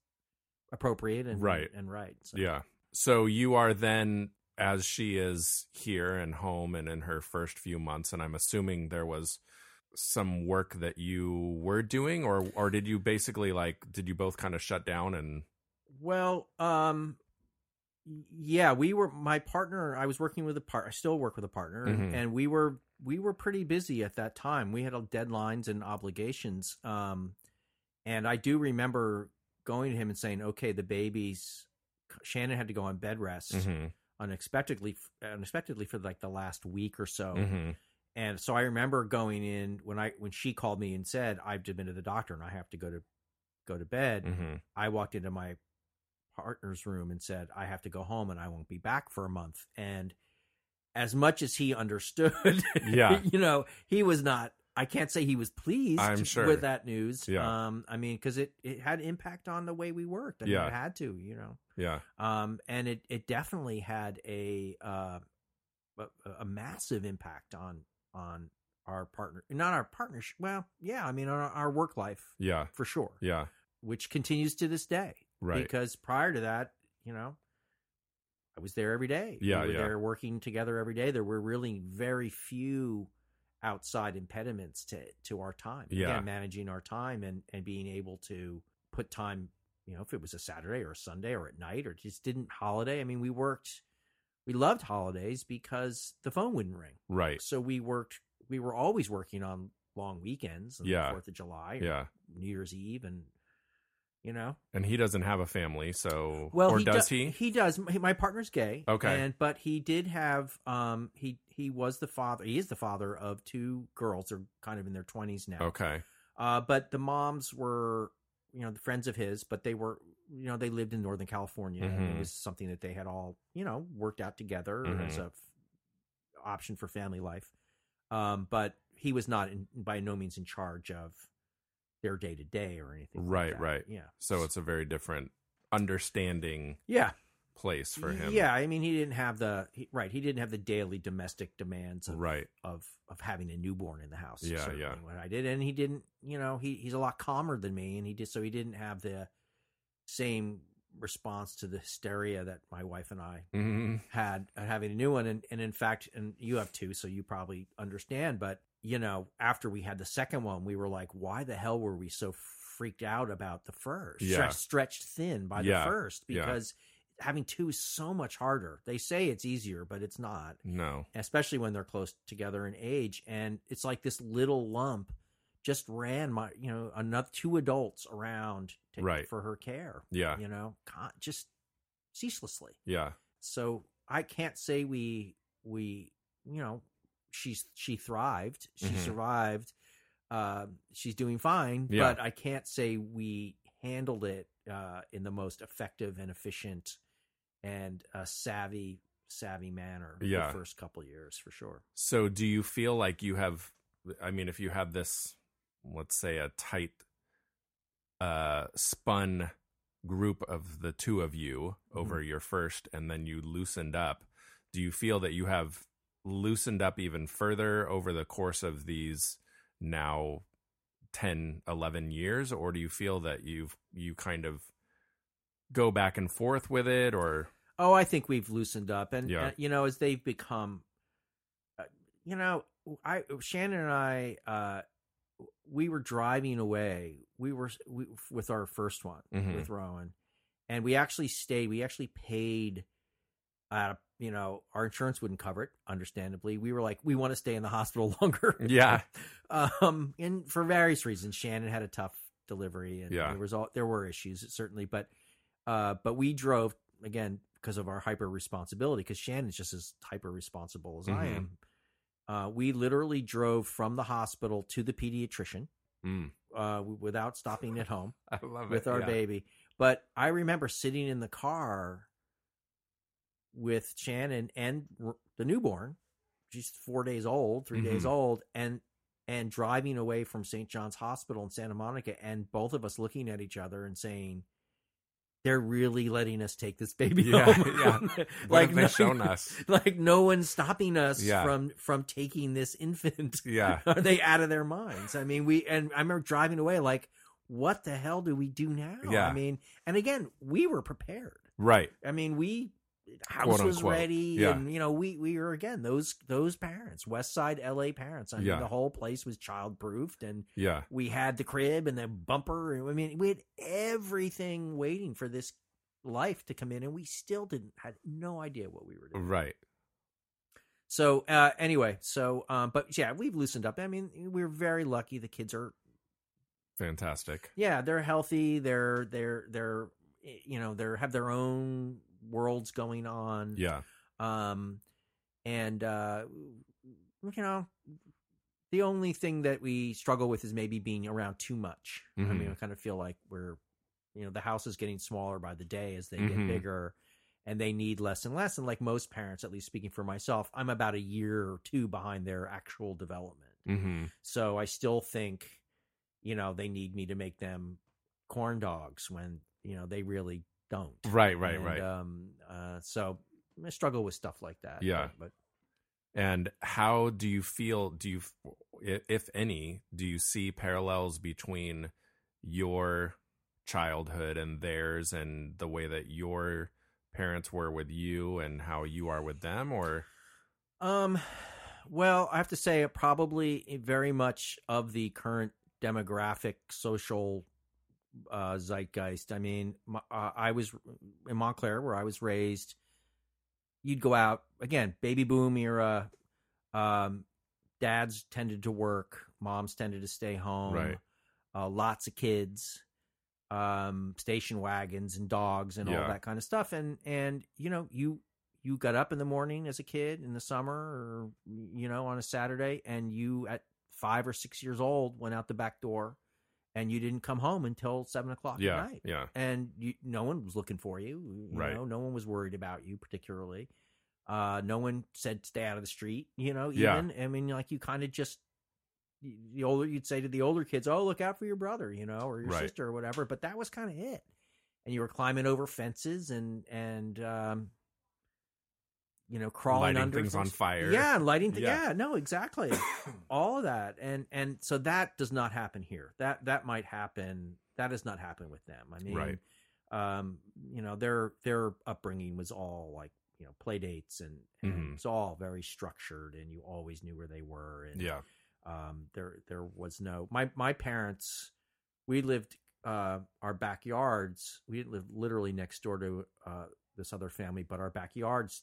appropriate and Right. and right. So, Yeah. So you are then, as she is here and home and in her first few months, and I'm assuming there was some work that you were doing, or or did you basically like did you both kind of shut down and Well, um, yeah, we were my partner. I was working with a part. I still work with a partner, and, Mhm. and we were we were pretty busy at that time. We had deadlines and obligations. Um, and I do remember going to him and saying, "Okay, the baby's." Shannon had to go on bed rest Mhm. Unexpectedly, unexpectedly for like the last week or so. Mhm. And so I remember going in when I when she called me and said I've been to the doctor and I have to go to go to bed. Mhm. I walked into my partner's room and said, I have to go home and I won't be back for a month. And as much as he understood, Yeah. you know, he was not, I can't say he was pleased I'm sure. with that news. Yeah. Um, I mean, cause it, it had impact on the way we worked. I mean, Yeah. it had to, you know, yeah um, and it, it definitely had a, uh, a, a massive impact on, on our partner, not our partnership. Well, yeah, I mean, on our, our work life yeah for sure yeah which continues to this day. right Because prior to that, you know, I was there every day. Yeah, we were yeah. there working together every day. There were really very few outside impediments to to our time. Yeah. Again, managing our time and and being able to put time, you know, if it was a Saturday or a Sunday or at night or just didn't holiday. I mean, we worked. We loved holidays because the phone wouldn't ring. right So we worked. We were always working on long weekends. Yeah. Fourth of July. yeah New Year's Eve and you know? And he doesn't have a family so well or he does do- he? he does. My partner's gay. Okay. and but he did have um he he was the father he is the father of two girls they're kind of in their 20s now. Okay. Uh but the moms were you know the friends of his but they were you know they lived in northern california and Mhm. it was something that they had all you know worked out together as Mhm. a f- option for family life. Um but he was not in, by no means in charge of their day to day or anything like Right, that. right. yeah so it's a very different understanding yeah place for him. Yeah, I mean, he didn't have the he, right. He didn't have the daily domestic demands of Right. of of having a newborn in the house. Yeah, yeah. What I did, and he didn't. You know, he he's a lot calmer than me, and he did so he didn't have the same response to the hysteria that my wife and I hmm had at having a new one. And and in fact, and you have two, so you probably understand. But you know, after we had the second one, we were like, why the hell were we so freaked out about the first? Yeah. Stretched, thin by Yeah, the first yeah. because having two is so much harder. They say it's easier, but it's not, No. especially when they're close together in age. And it's like this little lump just ran my, you know, another two adults around to, Right. for her care, Yeah. you know, just ceaselessly. Yeah. So I can't say we, we, you know, she's, she thrived, she Mhm. survived. Uh, she's doing fine, Yeah. but I can't say we handled it uh, in the most effective and efficient and uh, savvy savvy manner Yeah. the first couple years for sure. So do you feel like you have I mean if you have this let's say a tight uh spun group of the two of you over your first and then you loosened up, do you feel that you have loosened up even further over the course of these now 10 11 years or do you feel that you've you kind of go back and forth with it or Oh, I think we've loosened up, and Yeah. uh, you know, as they've become, uh, you know, I Shannon and I, uh, we were driving away. We were we, with our first one Mhm. with Rowan, and we actually stayed. We actually paid. Uh, you know, our insurance wouldn't cover it. Understandably, we were like, we want to stay in the hospital longer. Yeah. um, and for various reasons, Shannon had a tough delivery, and Yeah. there was all there were issues certainly, but uh, but we drove again because of our hyper responsibility. Because Shannon's just as hyper responsible as I Mhm. am. Uh, we literally drove from the hospital to the pediatrician Mm, uh, without stopping at home I love with it. our yeah. baby. But I remember sitting in the car with Shannon and the newborn. She's four days old, 3 days Mhm. old, and and driving away from St. John's Hospital in Santa Monica, and both of us looking at each other and saying, "They're really letting us take this baby Yeah, home." yeah. Like no- shown us? Like no one's stopping us Yeah. from from taking this infant. Yeah. Are they out of their minds? I mean, we and I remember driving away like, what the hell do we do now? Yeah. I mean, and again, we were prepared. Right. I mean, we house was ready, Yeah. and you know, we we were again those those parents, West Side LA parents. I mean, Yeah. the whole place was child proofed, and Yeah. we had the crib and the bumper. and I mean, we had everything waiting for this life to come in, and we still didn't had no idea what we were doing. Right. So uh, anyway, so um, but yeah, we've loosened up. I mean, we're very lucky. The kids are Fantastic. yeah, they're healthy. They're they're they're you know they're have their own worlds going on. Yeah. Um, and uh, you know, the only thing that we struggle with is maybe being around too much. I Mhm. mean, I kind of feel like we're, you know, the house is getting smaller by the day as they Mhm. get bigger, and they need less and less. And like most parents, at least speaking for myself, I'm about a year or two behind their actual development. Mm-hmm. So I still think, you know, they need me to make them corn dogs when you know they really don't. Right. Right. And, right. Um. Uh. So I struggle with stuff like that. Yeah. But, And how do you feel? Do you, if any, do you see parallels between your childhood and theirs, and the way that your parents were with you, and how you are with them? Or um. Well, I have to say, probably very much of the current demographic, social uh, zeitgeist. I mean, my, uh, I was in Montclair where I was raised. You'd go out again, baby boom era. Um, dads tended to work, moms tended to stay home. Right. Uh, lots of kids, um, station wagons and dogs and Yeah. all that kind of stuff. And and you know you you got up in the morning as a kid in the summer or you know on a Saturday, and you at five or six years old went out the back door, and you didn't come home until seven o'clock yeah, at night yeah, and you, no one was looking for you. you Right. know, no one was worried about you particularly. Uh, no one said stay out of the street. You know, Yeah. I mean, like you kind of just the older you'd say to the older kids, "Oh, look out for your brother," you know, or your Right. sister or whatever. But that was kind of it. and you were climbing over fences and and um, you know crawling Lighting under things on fire. Yeah, lighting. Th- Yeah. yeah, no, exactly. All of that, and and so that does not happen here. That that might happen. That does not happen with them. I mean, Right. um, you know, their their upbringing was all like you know play dates and, and Mhm. it's all very structured, and you always knew where they were. And Yeah. um, there there was no my my parents. We lived uh, our backyards. We didn't live literally next door to uh, this other family, but our backyards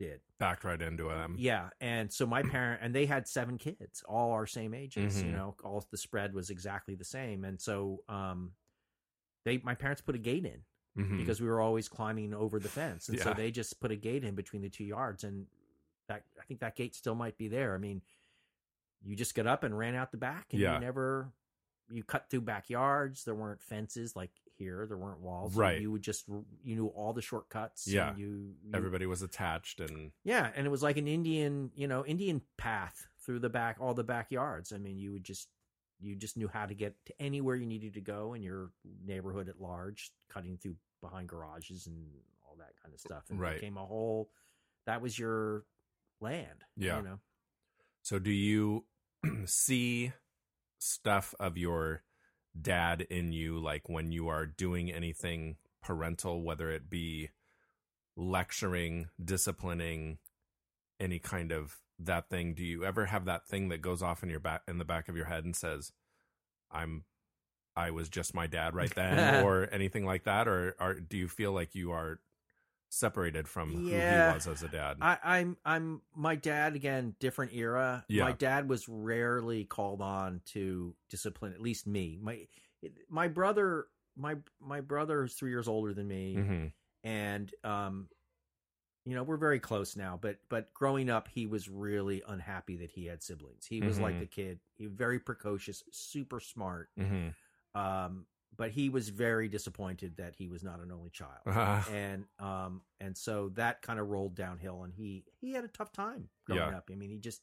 did. Backed right into them. Yeah, and so my parent and they had seven kids, all our same ages. You Mhm. know, all the spread was exactly the same, and so um, they my parents put a gate in Mhm. because we were always climbing over the fence, and so they just put a gate in between the two yards, and that I think that gate still might be there. I mean, you just got up and ran out the back, and Yeah. you never you cut through backyards. There weren't fences like here. There weren't walls. Right. You would just you knew all the shortcuts. Yeah. and you, you Everybody was attached and yeah, and it was like an Indian, you know, Indian path through the back, all the backyards. I mean, you would just, you just knew how to get to anywhere you needed to go in your neighborhood at large, cutting through behind garages and all that kind of stuff. And Right. it became a whole, that was your land. Yeah. You know? So do you see stuff of your dad in you like when you are doing anything parental whether it be lecturing, disciplining, any kind of that thing do you ever have that thing that goes off in your back in the back of your head and says I'm I was just my dad right then or anything like that? Or, or do you feel like you are separated from who he was as a dad? I, I'm, I'm, my dad, again, different era. Yeah. My dad was rarely called on to discipline, at least me. My, my brother, my, my brother is three years older than me. Mhm. and um you know we're very close now but but growing up he was really unhappy that he had siblings he was like Mhm. the kid he was very precocious super smart Mhm. um but he was very disappointed that he was not an only child Uh, and um and so that kind of rolled downhill and he he had a tough time growing Yeah. up i mean he just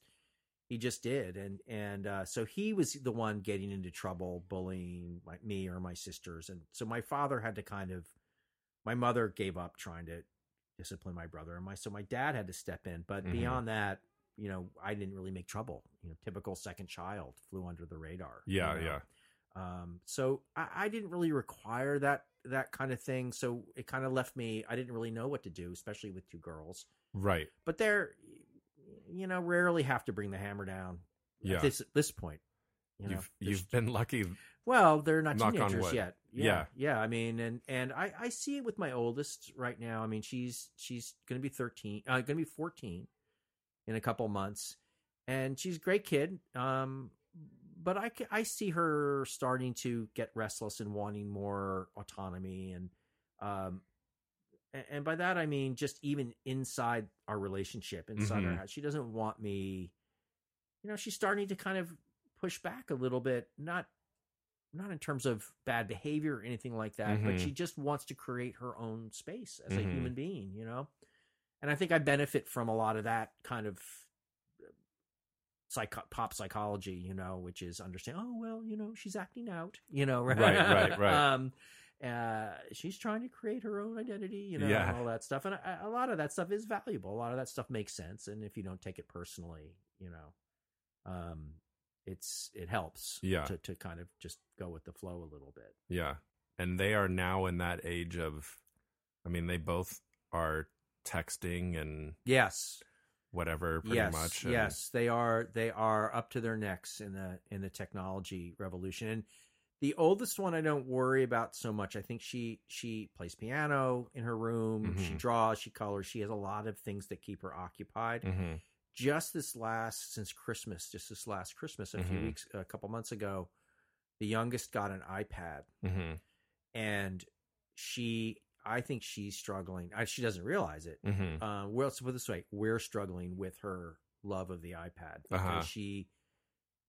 he just did and and uh so he was the one getting into trouble bullying my, me or my sisters and so my father had to kind of my mother gave up trying to discipline my brother and my so my dad had to step in but Mhm. beyond that you know i didn't really make trouble you know typical second child flew under the radar you yeah, know? yeah. Um so I, I didn't really require that that kind of thing so it kind of left me i didn't really know what to do especially with two girls Right. but they're you know rarely have to bring the hammer down Yeah. at this at this point you know you've you've been lucky. well they're not teenagers yet Yeah. yeah yeah i mean and and i i see it with my oldest right now i mean she's she's gonna be 13 uh gonna be 14 in a couple months and she's a great kid um but i i see her starting to get restless and wanting more autonomy and um and by that i mean just even inside our relationship inside our Mhm. house she doesn't want me you know she's starting to kind of push back a little bit not not in terms of bad behavior or anything like that but Mhm. she just wants to create her own space as Mhm. a human being you know and i think i benefit from a lot of that kind of psycho- pop psychology you know which is understand oh well you know she's acting out you know right Right, right, right. um uh she's trying to create her own identity you know Yeah. and all that stuff and a, a lot of that stuff is valuable a lot of that stuff makes sense and if you don't take it personally you know um it's it helps Yeah. to, to kind of just go with the flow a little bit Yeah. And they are now in that age of I mean, they both are texting and yes whatever pretty yes much. and- yes they are they are up to their necks in the in the technology revolution and the oldest one i don't worry about so much i think she she plays piano in her room she Mhm. draws she colors she has a lot of things that keep her occupied Mhm. just this last since christmas just this last christmas a few Mhm. weeks a couple months ago the youngest got an ipad Mhm. and she i think she's struggling I, she doesn't realize it Mhm. uh, well, let's put it this way: we're struggling with her love of the iPad because Uh-huh. she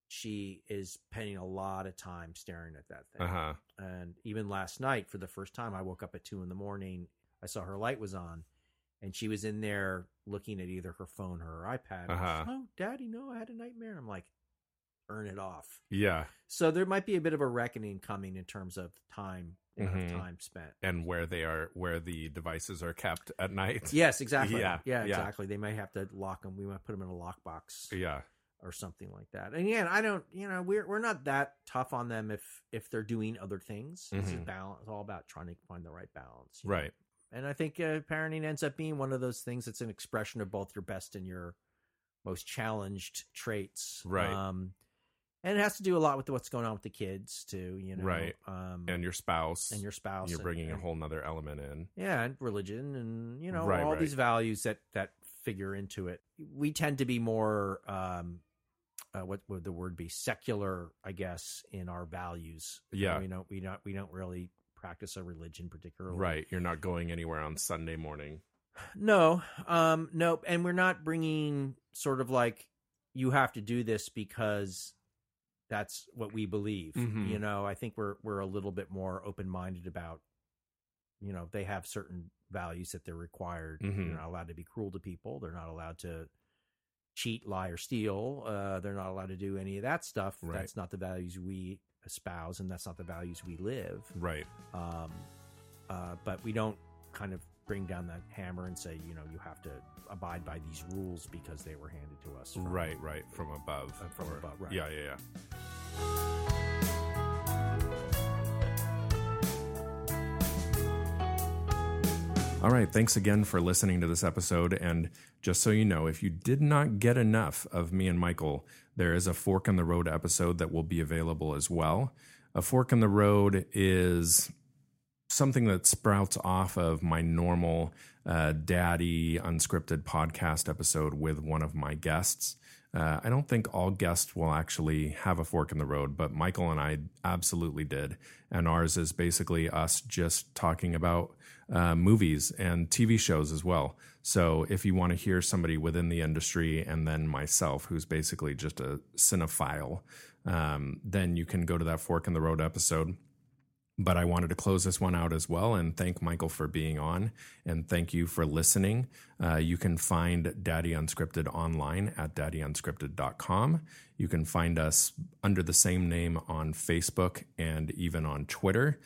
she is spending a lot of time staring at that thing. Uh-huh. And even last night, for the first time, I woke up at two in the morning. I saw her light was on, and she was in there looking at either her phone or her iPad. Uh-huh. Oh, Daddy, no, I had a nightmare. I'm like, earn it off. Yeah. So there might be a bit of a reckoning coming in terms of time, Mhm. of time spent. And where they are, where the devices are kept at night. Yes, exactly. Yeah, Yeah, yeah. exactly. They might have to lock them. We might put them in a lockbox Yeah. or something like that. And again, I don't, you know, we're we're not that tough on them if if they're doing other things. It's, Mhm. balance, it's all about trying to find the right balance. you know? Right. And I think uh, parenting ends up being one of those things that's an expression of both your best and your most challenged traits. Right. Um, and it has to do a lot with what's going on with the kids too. You know. Right. Um, And your spouse. and your spouse. You're and- bringing a whole nother element in. yeah, and religion, and you know Right, all right. these values that that figure into it. We tend to be more, um, uh, what would the word be? Secular, I guess, in our values. Yeah. we don't we don't we don't really practice a religion particularly. Right. You're not going anywhere on Sunday morning. No, um, nope. And we're not bringing sort of like you have to do this because that's what we believe. Mhm. You know, I think we're we're a little bit more open minded about. You know, they have certain values that they're required. Mhm. They're not allowed to be cruel to people. They're not allowed to cheat, lie, or steal. Uh, they're not allowed to do any of that stuff. Right. That's not the values we espouse, and that's not the values we live Right. um, uh, but we don't kind of bring down that hammer and say, you know, you have to abide by these rules because they were handed to us. from- Right. Right. From above. Uh, from above, right. Yeah. Yeah. Yeah. All right. Thanks again for listening to this episode. And just so you know, if you did not get enough of me and Michael, there is a Fork in the Road episode that will be available as well. A Fork in the Road is something that sprouts off of my normal uh, daddy unscripted podcast episode with one of my guests. Uh, I don't think all guests will actually have a fork in the road, but Michael and I absolutely did. And ours is basically us just talking about uh, movies and TV shows as well. So if you want to hear somebody within the industry and then myself, who's basically just a cinephile, um, then you can go to that fork in the road episode but I wanted to close this one out as well and thank Michael for being on and thank you for listening. Uh, you can find Daddy Unscripted online at daddyunscripted.com. You can find us under the same name on Facebook and even on Twitter.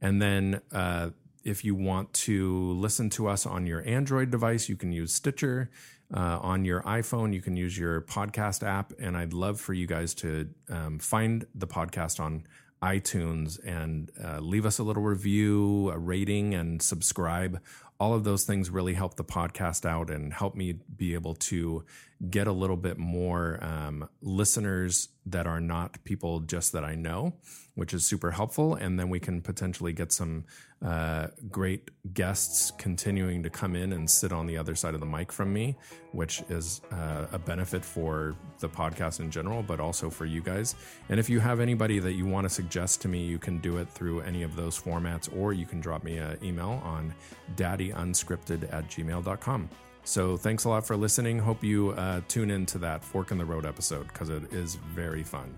And then uh, if you want to listen to us on your Android device, you can use Stitcher. Uh, on your iPhone, you can use your podcast app. And I'd love for you guys to um, find the podcast on iTunes and uh, leave us a little review, a rating, and subscribe. All of those things really help the podcast out and help me be able to get a little bit more um, listeners that are not people just that I know, which is super helpful. And then we can potentially get some uh, great guests continuing to come in and sit on the other side of the mic from me, which is uh, a benefit for the podcast in general, but also for you guys. And if you have anybody that you want to suggest to me, you can do it through any of those formats, or you can drop me an email on daddyunscripted at gmail.com. So thanks a lot for listening. Hope you uh, tune into that Fork in the Road episode because it is very fun.